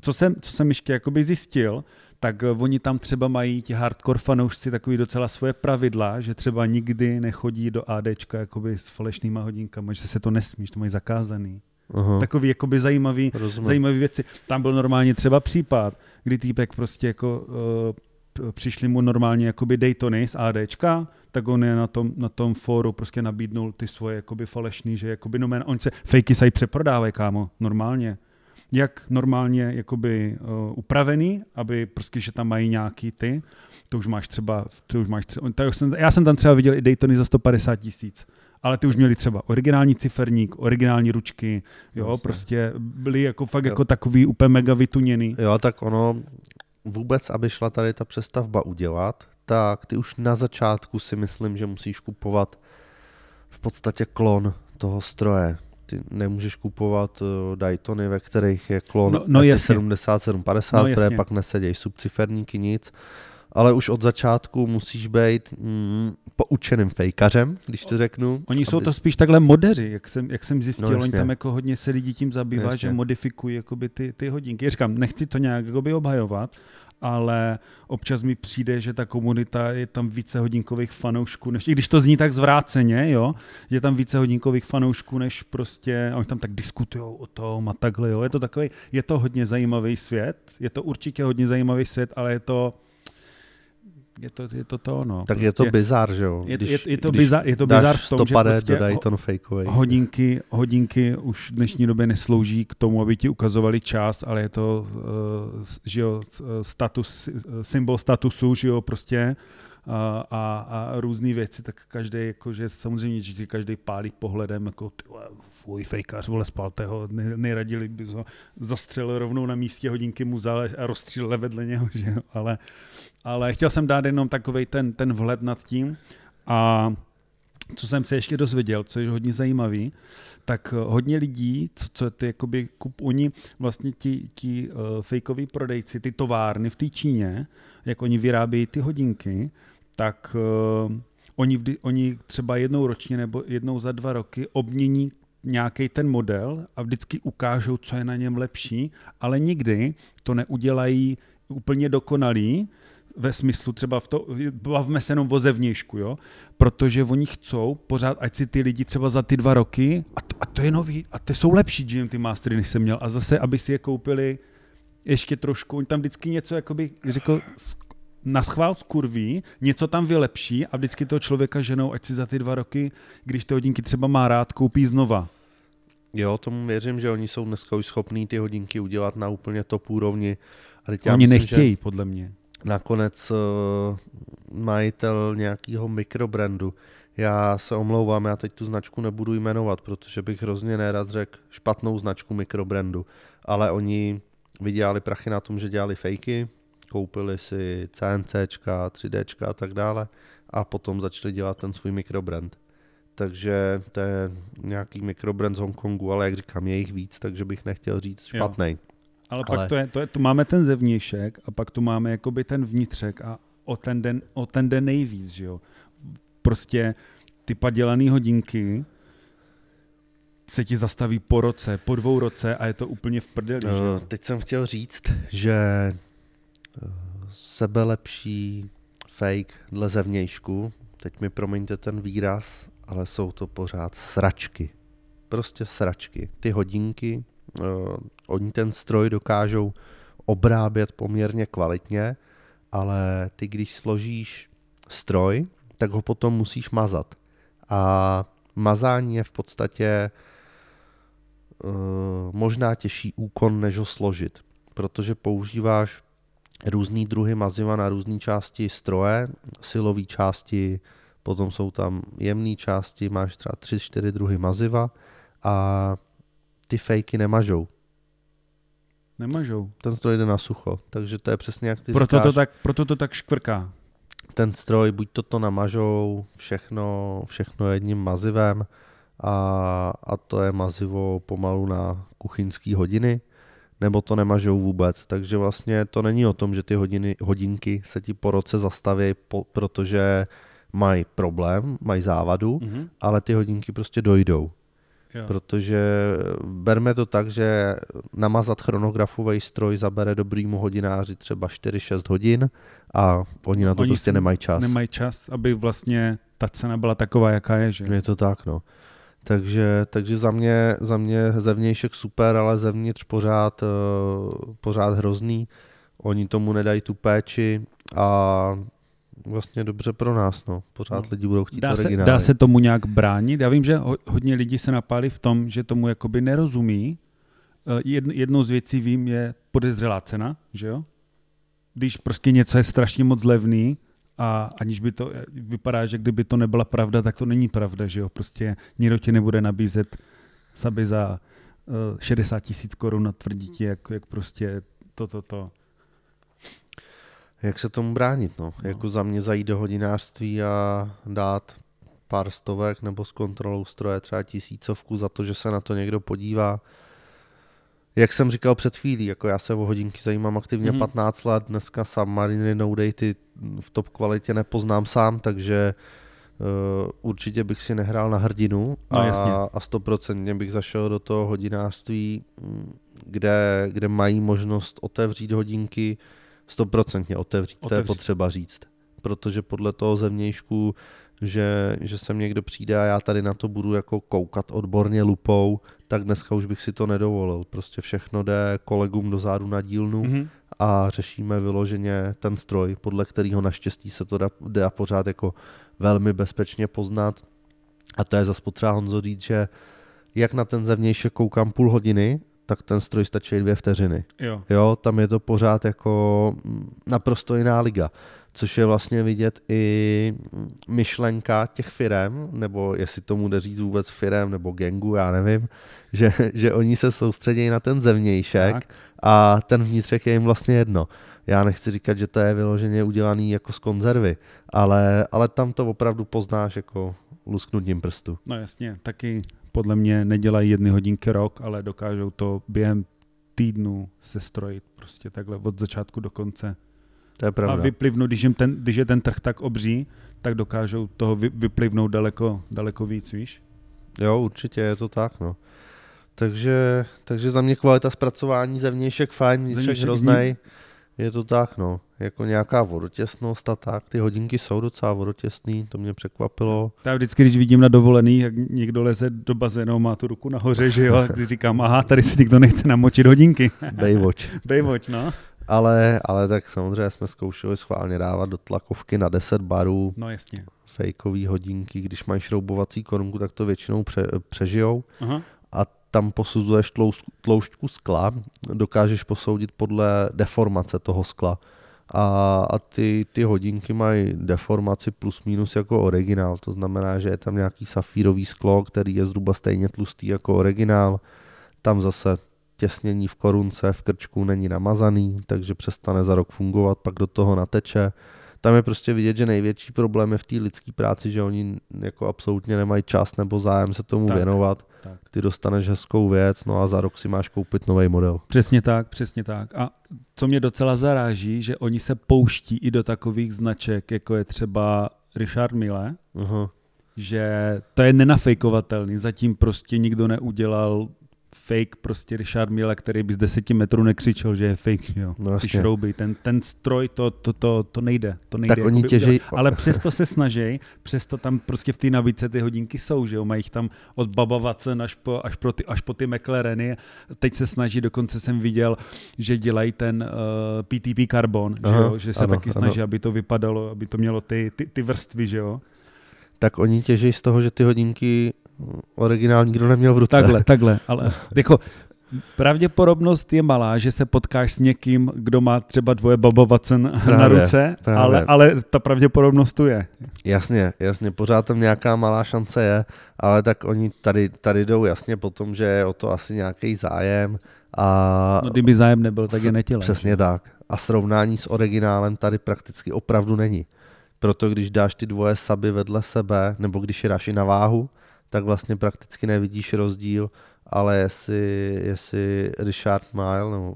Co jsem, co jsem ještě jakoby zjistil, tak eh, oni tam třeba mají ti hardcore fanoušci takový docela svoje pravidla, že třeba nikdy nechodí do ADčka jakoby s falešnýma hodinkama, že se to nesmí, že to mají zakázaný. Aha, Takový jakoby zajímavý, rozumím. zajímavé věci. Tam byl normálně třeba případ, kdy týpek prostě jako uh, přišli mu normálně jakoby Daytony z ADčka, tak on je na tom, na tom fóru prostě nabídnul ty svoje jakoby falešný, že jakoby no man, on se, fejky se i přeprodávají, kámo, normálně. Jak normálně jakoby uh, upravený, aby prostě, že tam mají nějaký ty, to už máš třeba, to už máš třeba, to už jsem, já jsem tam třeba viděl i Daytony za 150 tisíc, ale ty už měli třeba originální ciferník, originální ručky, jo, Jasně. prostě byli jako fakt Jo. jako takový úplně mega vytuněný. Jo, tak ono vůbec, aby šla tady ta přestavba udělat, tak ty už na začátku si myslím, že musíš kupovat v podstatě klon toho stroje. Ty nemůžeš kupovat uh, Daytony, ve kterých je klon No- no jasně. 7750, No no, které pak nesedějí subciferníky, nic. Ale už od začátku musíš být mm, poučeným fejkařem, když to řeknu. Oni jsou aby- to spíš takhle modeři, jak jsem, jak jsem zjistil, No, oni tam jako hodně se lidi tím zabývá, Jasně. že modifikují jakoby ty, ty hodinky. Já říkám, nechci to nějak jakoby obhajovat, ale občas mi přijde, že ta komunita je tam více hodinkových fanoušků, než, i když to zní tak zvráceně, jo, je tam více hodinkových fanoušků, než prostě, a oni tam tak diskutují o tom a takhle, jo, je to takový, je to hodně zajímavý svět, je to určitě hodně zajímavý svět, ale je to, je to, je to to, no. Tak je to bizar, že jo? je, Když- je, je to když bizar, je to bizar v tom, že stopade prostě do Dayton fakeovej. hodinky, hodinky už v dnešní době neslouží k tomu, aby ti ukazovali čas, ale je to uh, že jo, eh, status, eh, symbol statusu, že jo, prostě a, a, a různé věci, tak každý, jakože samozřejmě, že každý pálí pohledem, jako ty fuj, fejkař, vole, spalte ho, ne- nejraději by ho zastřelil rovnou na místě hodinky mu vzal a rozstřílel vedle něho, že jo, ale, ale chtěl jsem dát jenom takový ten, ten vhled nad tím. A co jsem se ještě dozvěděl, co je hodně zajímavý, tak eh, hodně lidí, co, co ty jakoby kup, oni vlastně ti, ti uh, fejkoví prodejci, ty továrny v té Číně, jak oni vyrábějí ty hodinky, tak uh, oni, vždy, oni třeba jednou ročně nebo jednou za dva roky obmění nějaký ten model a vždycky ukážou, co je na něm lepší, ale nikdy to neudělají úplně dokonalý, ve smyslu třeba v to, bavme se jenom o zevnějšku, jo? protože oni chcou pořád, ať si ty lidi třeba za ty dva roky, a to, a to je nový, a ty jsou lepší GMT Mastery, než jsem měl, a zase, aby si je koupili ještě trošku, oni tam vždycky něco, jakoby řekl, na schvál skurví, něco tam vylepší a vždycky toho člověka ženou, ať si za ty dva roky, když ty hodinky třeba má rád, koupí znova. Jo, tomu věřím, že oni jsou dneska už schopní ty hodinky udělat na úplně top úrovni. A teď já Oni myslím, nechtějí, Že podle mě. Nakonec uh, majitel nějakého mikrobrandu, já se omlouvám, já teď tu značku nebudu jmenovat, protože bych hrozně nerad řekl špatnou značku mikrobrandu, ale oni vydělali prachy na tom, že dělali fejky, koupili si CNCčka, 3Dčka a tak dále a potom začali dělat ten svůj mikrobrand. Takže to je nějaký mikrobrand z Hongkongu, ale jak říkám, je jich víc, takže bych nechtěl říct Jo. špatný. Ale, Ale- pak to je, to je, tu máme ten zevnějšek a pak tu máme jakoby ten vnitřek a o ten den, o ten den nejvíc, že jo. Prostě ty padělaný hodinky se ti zastaví po roce, po dvou roce a je to úplně v prdeli. Uh, teď jsem chtěl říct, že uh, sebelepší fake dle zevnějšku teď mi promiňte ten výraz, ale jsou to pořád sračky. Prostě sračky. Ty hodinky, oni ten stroj dokážou obrábět poměrně kvalitně, ale ty když složíš stroj, tak ho potom musíš mazat. A mazání je v podstatě uh, možná těžší úkon, než ho složit, protože používáš různý druhy maziva na různé části stroje, silové části, potom jsou tam jemné části, máš třeba 3-4 druhy maziva a ty fejky nemažou. Nemažou. Ten stroj jde na sucho, takže to je přesně jak ty Proto říkáš. to, tak, proto to tak škvrká. ten stroj, buď to to namažou, všechno, všechno jedním mazivem a, a to je mazivo pomalu na kuchyňský hodiny, nebo to nemažou vůbec. Takže vlastně to není o tom, že ty hodiny, hodinky se ti po roce zastaví, po, protože mají problém, mají závadu, Mhm. ale ty hodinky prostě dojdou. Jo. Protože berme to tak, že namazat chronografový stroj zabere dobrýmu hodináři třeba 4-6 hodin a oni na to Oni prostě nemají čas. Nemají čas, aby vlastně ta cena byla taková, jaká je, že? Je to tak, no. Takže, takže za, mě, za mě zevnějšek super, ale zevnitř pořád, uh, pořád hrozný. Oni tomu nedají tu péči a vlastně dobře pro nás, no. Pořád No. lidi budou chtít Dá se, originály. dá se tomu nějak bránit? Já vím, že ho, hodně lidí se napálí v tom, že tomu jakoby nerozumí. Eh, Jedn, jednou z věcí vím je podezřelá cena, že jo? Když prostě něco je strašně moc levný a aniž by to vypadá, že kdyby to nebyla pravda, tak to není pravda, že jo? Prostě nikdo ti nebude nabízet saby za uh, 60 tisíc korun a tvrdí ti, jak, jak prostě to, to, to. Jak se tomu bránit, no? No. Jako za mě zajít do hodinářství a dát pár stovek nebo s kontrolou stroje třeba tisícovku za to, že se na to někdo podívá. Jak jsem říkal před chvílí, jako já se o hodinky zajímám aktivně Mhm. mm-hmm. 15 let, dneska Submariny no Datey v top kvalitě nepoznám sám, takže uh, určitě bych si nehrál na hrdinu No, a, jasně. a 100% bych zašel do toho hodinářství, mm, kde, kde mají možnost otevřít hodinky, 100% otevřít, to je Otevřít. potřeba říct. Protože podle toho zevnějšku, že, že sem někdo přijde a já tady na to budu jako koukat odborně lupou, tak dneska už bych si to nedovolil. Prostě všechno jde kolegům do zádu na dílnu Mhm. a řešíme vyloženě ten stroj, podle kterého naštěstí se to dá pořád jako velmi bezpečně poznat. A to je zase potřeba Honzo říct, že jak na ten zevnějšek koukám půl hodiny, tak ten stroj stačí dvě vteřiny. Jo. Jo, tam je to pořád jako naprosto jiná liga. Což je vlastně vidět i myšlenka těch firem, nebo jestli tomu jde říct vůbec firem, nebo gengu, já nevím, že, že oni se soustředí na ten zevnějšek Tak. a ten vnitřek je jim vlastně jedno. Já nechci říkat, že to je vyloženě udělaný jako z konzervy, ale, ale tam to opravdu poznáš jako lusknutím prstu. No jasně, taky podle mě nedělají jedny hodinky rok, ale dokážou to během týdnu se strojit prostě takhle od začátku do konce. To je pravda. A vyplivnout, když, jim ten, když je ten trh tak obří, tak dokážou toho vy, vyplivnout daleko, daleko víc, víš? Jo, určitě je to tak, no. Takže, takže za mě kvalita zpracování zevnějšek fajn, vnitřek hroznej. Je to tak, no. Jako nějaká vodotěsnost a tak. Ty hodinky jsou docela vodotěsný, to mě překvapilo. Já vždycky, když vidím na dovolený, jak někdo leze do bazénu, má tu ruku nahoře, že jo, tak si říkám, aha, tady si nikdo nechce namočit hodinky. Baywatch. Baywatch, no. Ale, ale tak samozřejmě jsme zkoušeli schválně dávat do tlakovky na 10 barů No jasně. fejkový hodinky. Když mají šroubovací korunku, tak to většinou pře, přežijou. Aha. a tam posuzuješ tloušťku skla, dokážeš posoudit podle deformace toho skla. A, a ty, ty hodinky mají deformaci plus minus jako originál, to znamená, že je tam nějaký safírový sklo, který je zhruba stejně tlustý jako originál. Tam zase těsnění v korunce, v krčku není namazaný, takže přestane za rok fungovat, pak do toho nateče. Tam je prostě vidět, že největší problém je v té lidské práci, že oni jako absolutně nemají čas nebo zájem se tomu Tak. věnovat Tak. ty dostaneš hezkou věc, no a za rok si máš koupit nový model. Přesně tak, přesně tak. A co mě docela zaráží, že oni se pouští i do takových značek, jako je třeba Richard Mille, Aha. že to je nenafejkovatelný. Zatím prostě nikdo neudělal fake prostě Richard Mille, který by z deseti metrů nekřičel, že je fake, jo. No, Ty šrouby, ten, ten stroj, to, to, to, to nejde. To nejde Tak oni udělat. Ale přesto se snaží, přesto tam prostě v té navíce ty hodinky jsou, že jo, mají jich tam od Baba Watson až po, až, pro ty, až po ty McLareny. Teď se snaží, dokonce jsem viděl, že dělají ten uh, PTP Carbon, že, Aha, jo, že se ano, taky ano. snaží, aby to vypadalo, aby to mělo ty, ty, ty vrstvy, že jo. Tak oni těží z toho, že ty hodinky originál nikdo neměl v ruce. Takhle, takhle, ale jako pravděpodobnost je malá, že se potkáš s někým, kdo má třeba dvoje Baba Watson na Právě, ruce, právě. ale, ale ta pravděpodobnost tu je. Jasně, jasně, pořád tam nějaká malá šance je, ale tak oni tady, tady jdou jasně po tom, že je o to asi nějaký zájem a No, kdyby zájem nebyl, tak je netělej. Přesně tak. A srovnání s originálem tady prakticky opravdu není. Proto když dáš ty dvoje saby vedle sebe, nebo když je dáš i na váhu, tak vlastně prakticky nevidíš rozdíl, ale jestli, jestli Richard Mile, nebo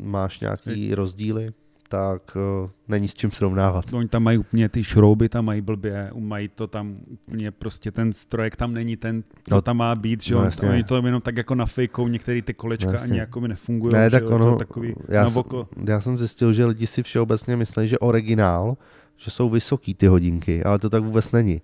máš nějaký rozdíly, tak uh, není s čím srovnávat. Oni tam mají úplně ty šrouby, tam mají blbě, mají to tam úplně prostě ten strojek tam není ten, co No, tam má být, že no jasně. Oni to jenom tak jako nafejkou, některé ty kolečka No ani jako mi nefungují, Ne, tak to ono, takový já, na já jsem zjistil, že lidi si všeobecně myslí, že originál, že jsou vysoký ty hodinky, ale to tak vůbec není.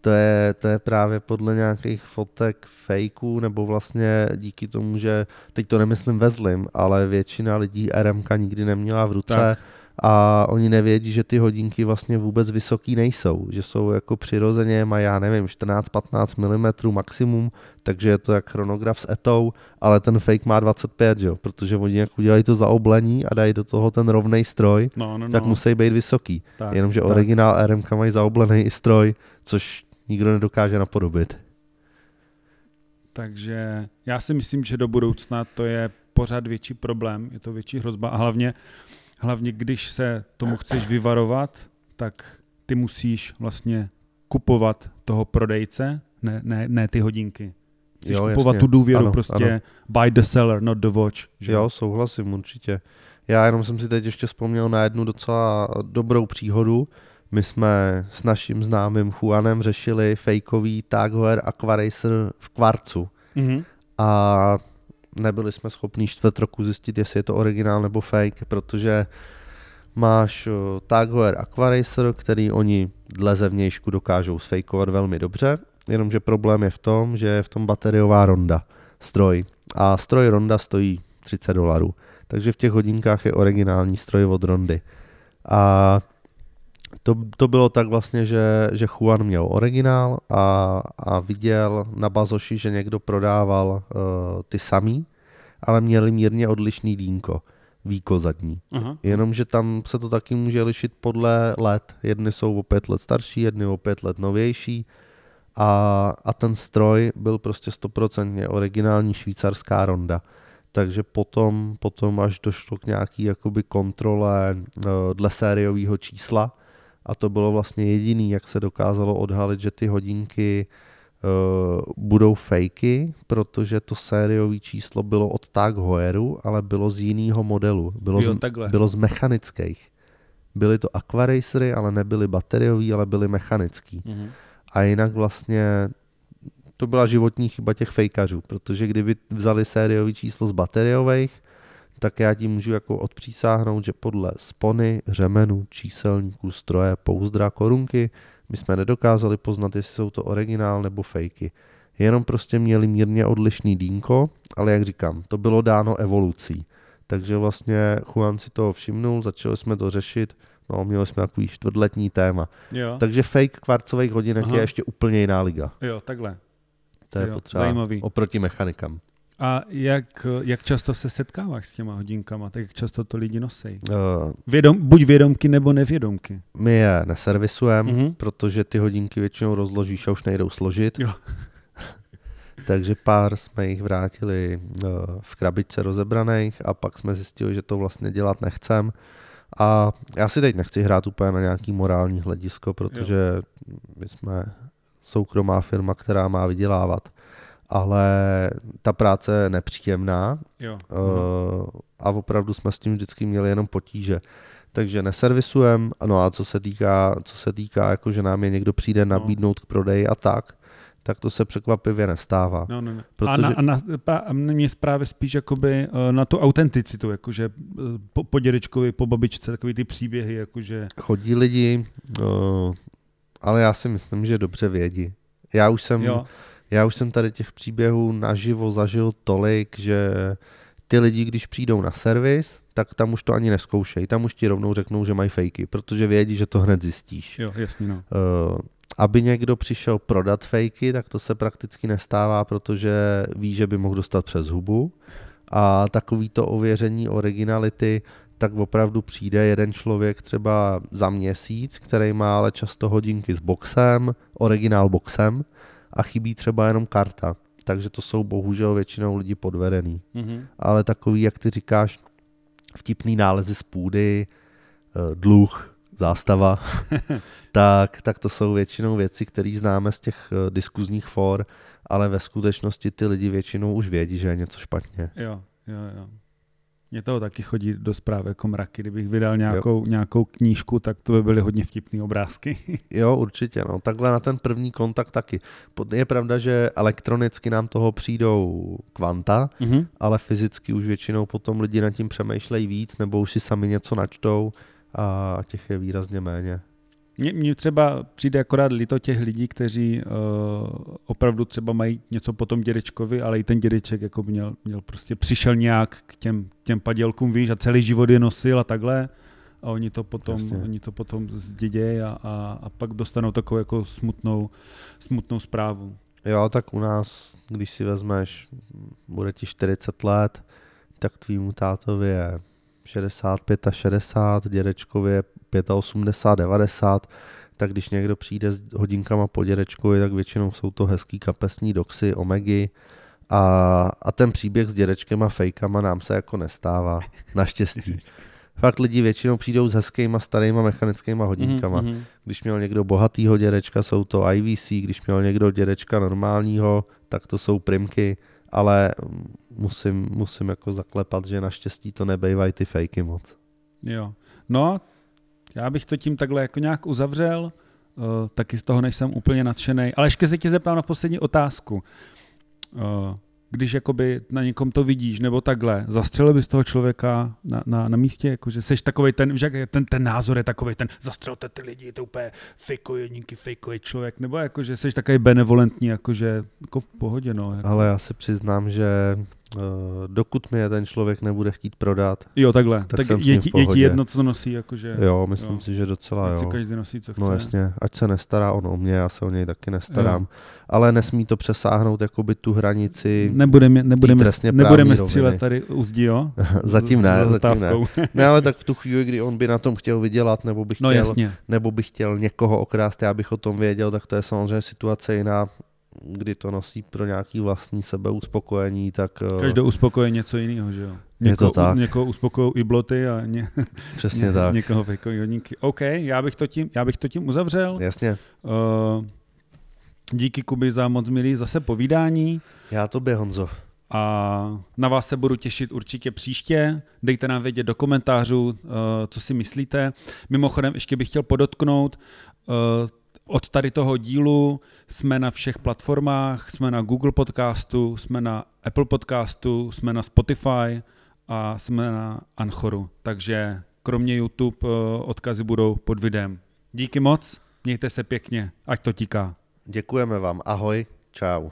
To je, to je právě podle nějakých fotek fejků, nebo vlastně díky tomu, že teď to nemyslím ve zlým, ale většina lidí RMK nikdy neměla v ruce Tak. a oni nevědí, že ty hodinky vlastně vůbec vysoký nejsou, že jsou jako přirozeně, mají já nevím, 14-15 mm maximum, takže je to jak chronograf s etou, ale ten fake má 25, že jo? protože oni jak udělají to zaoblení a dají do toho ten rovnej stroj, No, no, tak no. musí být vysoký. tak, Jenomže tak. originál RMK mají zaoblený i stroj, což nikdo nedokáže napodobit. Takže já si myslím, že do budoucna to je pořád větší problém, je to větší hrozba a hlavně, hlavně když se tomu chceš vyvarovat, tak ty musíš vlastně kupovat toho prodejce, ne, ne, ne ty hodinky. Chceš Jo, kupovat jasně. tu důvěru, Ano, prostě ano. buy the seller, not the watch. Že? Jo, souhlasím určitě. Já jenom jsem si teď ještě vzpomněl na jednu docela dobrou příhodu. My jsme s naším známým Juanem řešili fejkový Tag Heuer Aquaracer v kvarcu Mhm. a nebyli jsme schopni čtvrt roku zjistit, jestli je to originál nebo fake, protože máš o, Tag Heuer Aquaracer, který oni dle zevnějšku dokážou sfejkovat velmi dobře, jenomže problém je v tom, že je v tom bateriová ronda, stroj. A stroj ronda stojí 30 dolarů. Takže v těch hodinkách je originální stroj od rondy. A to, to bylo tak vlastně, že, že Juan měl originál a, a viděl na bazoši, že někdo prodával uh, ty samý, ale měli mírně odlišný dýnko, víko zadní. Aha. Jenomže tam se to taky může lišit podle let. Jedny jsou o pět let starší, jedny o pět let novější. A, a ten stroj byl prostě stoprocentně originální švýcarská ronda. Takže potom, potom až došlo k nějaký jakoby kontrole eh, dle sériového čísla a to bylo vlastně jediný, jak se dokázalo odhalit, že ty hodinky uh, budou fejky, protože to sériové číslo bylo od Tag Heueru, ale bylo z jiného modelu. Bylo, Jo, z, takhle. bylo z mechanických. Byly to aquaracery, ale nebyly bateriový, ale byly mechanický. Mhm. A jinak vlastně to byla životní chyba těch fejkařů, protože kdyby vzali sériový číslo z bateriových, tak já ti můžu jako odpřísáhnout, že podle spony, řemenu, číselníků, stroje, pouzdra, korunky, my jsme nedokázali poznat, jestli jsou to originál nebo fejky. Jenom prostě měli mírně odlišný dýnko, ale jak říkám, to bylo dáno evolucí. Takže vlastně Juan si toho všimnul, začali jsme to řešit, no měli jsme takový čtvrtletní téma. Jo. Takže fake kvarcových hodinek Aha. je ještě úplně jiná liga. jo, takhle. To je Jo, potřeba zajímavý. oproti mechanikám. A jak, jak často se setkáváš s těma hodinkama, tak jak často to lidi nosí? Uh, Vědom, buď vědomky nebo nevědomky. my je neservisujeme, Mhm. protože ty hodinky většinou rozložíš a už nejdou složit. Jo. Takže pár jsme jich vrátili uh, v krabičce rozebraných a pak jsme zjistili, že to vlastně dělat nechcem. A já si teď nechci hrát úplně na nějaký morální hledisko, protože my jsme soukromá firma, která má vydělávat. Ale ta práce je nepříjemná Jo. Uh, a opravdu jsme s tím vždycky měli jenom potíže. Takže neservisujem, no a co se týká, co se týká jako že nám je někdo přijde nabídnout k prodeji a tak, tak to se překvapivě nestává. No, no, no. Protože- A, na, a, na, a mě právě spíš jakoby eh, na tu autenticitu, jakože eh, po, po dědečkovi, po babičce, takový ty příběhy, jakože... Chodí lidi, uh, ale já si myslím, že dobře vědí. Já už jsem, Jo, já už jsem tady těch příběhů naživo zažil tolik, že ty lidi, když přijdou na servis, tak tam už to ani neskoušejí. Tam už ti rovnou řeknou, že mají fejky, protože vědí, že to hned zjistíš. jo, jasně, no. Uh, aby někdo přišel prodat fejky, tak to se prakticky nestává, protože ví, že by mohl dostat přes hubu. A takovýto ověření originality, tak opravdu přijde jeden člověk třeba za měsíc, který má ale často hodinky s boxem, originál boxem a chybí třeba jenom karta. Takže to jsou bohužel většinou lidi podvedený. Mhm. Ale takový, jak ty říkáš, vtipný nálezy z půdy, eh, dluh, zástava, tak, tak to jsou většinou věci, které známe z těch eh, diskuzních for, ale ve skutečnosti ty lidi většinou už vědí, že je něco špatně. Jo, jo, jo. Mně toho taky chodí do zprávy jako mraky. Kdybych vydal nějakou, nějakou knížku, tak to by byly hodně vtipné obrázky. Jo, určitě, no. Takhle na ten první kontakt taky. Je pravda, že elektronicky nám toho přijdou kvanta, mhm. ale fyzicky už většinou potom lidi nad tím přemýšlejí víc, nebo už si sami něco načtou a těch je výrazně méně. Mně, mně třeba přijde akorát líto těch lidí, kteří uh, opravdu třeba mají něco po tom dědečkovi, ale i ten dědeček jako měl, měl prostě přišel nějak k těm, těm padělkům, víš, a celý život je nosil a takhle a oni to potom, Jasně. oni to potom zdědějí a, a, a pak dostanou takovou jako smutnou, smutnou zprávu. Jo, tak u nás, když si vezmeš, bude ti 40 let, tak tvýmu tátovi je 65 a 60, dědečkovi je 85, 90, tak když někdo přijde s hodinkama po dědečkovi, tak většinou jsou to hezký kapesní doxy, omegy a, a ten příběh s dědečkem a fejkama nám se jako nestává, naštěstí. Fakt lidi většinou přijdou s hezkýma starýma mechanickýma hodinkama. Mhm, mhm. Když měl někdo bohatýho dědečka, jsou to IVC, když měl někdo dědečka normálního, tak to jsou primky, ale musím, musím jako zaklepat, že naštěstí to nebejvají ty fejky moc. Jo. No, já bych to tím takhle jako nějak uzavřel, uh, taky z toho nejsem úplně nadšený. Ale ještě se tě zeptám na poslední otázku. Uh, když jakoby na někom to vidíš, nebo takhle, zastřelil bys toho člověka na, na, na místě, jakože seš takový ten, je ten, ten názor je takový ten, zastřelte ty lidi, to úplně fejkuje, díky fejkuje člověk, nebo jakože seš takový benevolentní, jakože jako v pohodě, no. Jako. Ale já se přiznám, že dokud mi je ten člověk nebude chtít prodat, Jo, takhle, tak tak, jsem je, ti, je ti jedno, co nosí, jakože, jo, myslím jo. si, že docela ať si jo. každý nosí, co chce. No jasně, ať se nestará on o mě, já se o něj taky nestarám. Ale nesmí to přesáhnout jakoby tu hranici, Nebudeme, nebudeme, trestně nebudeme střílet roviny. tady u zdi, jo? zatím ne, Za zatím ne. Ne, ale tak v tu chvíli, kdy on by na tom chtěl vydělat, nebo by chtěl No jasně. nebo bych chtěl někoho okrást, já bych o tom věděl, tak to je samozřejmě situace jiná, kdy to nosí pro nějaký vlastní sebeuspokojení, tak eh, Každou uspokojí něco jiného, že jo? Je to tak. Někoho uspokojí i bloty a ně, přesně ně, tak. někoho fejkojí hodinky. OK, já bych to tím, já bych to tím uzavřel. Jasně. Uh, díky Kuby za moc milý zase povídání Já tobě, Honzo. a na vás se budu těšit určitě příště. Dejte nám vědět do komentářů, uh, co si myslíte. Mimochodem ještě bych chtěl podotknout, uh, od tady toho dílu jsme na všech platformách, jsme na Google Podcastu, jsme na Apple Podcastu, jsme na Spotify a jsme na Anchoru. Takže kromě YouTube uh, odkazy budou pod videem. Díky moc, mějte se pěkně, ať to tíká. Děkujeme vám. Ahoj. Čau.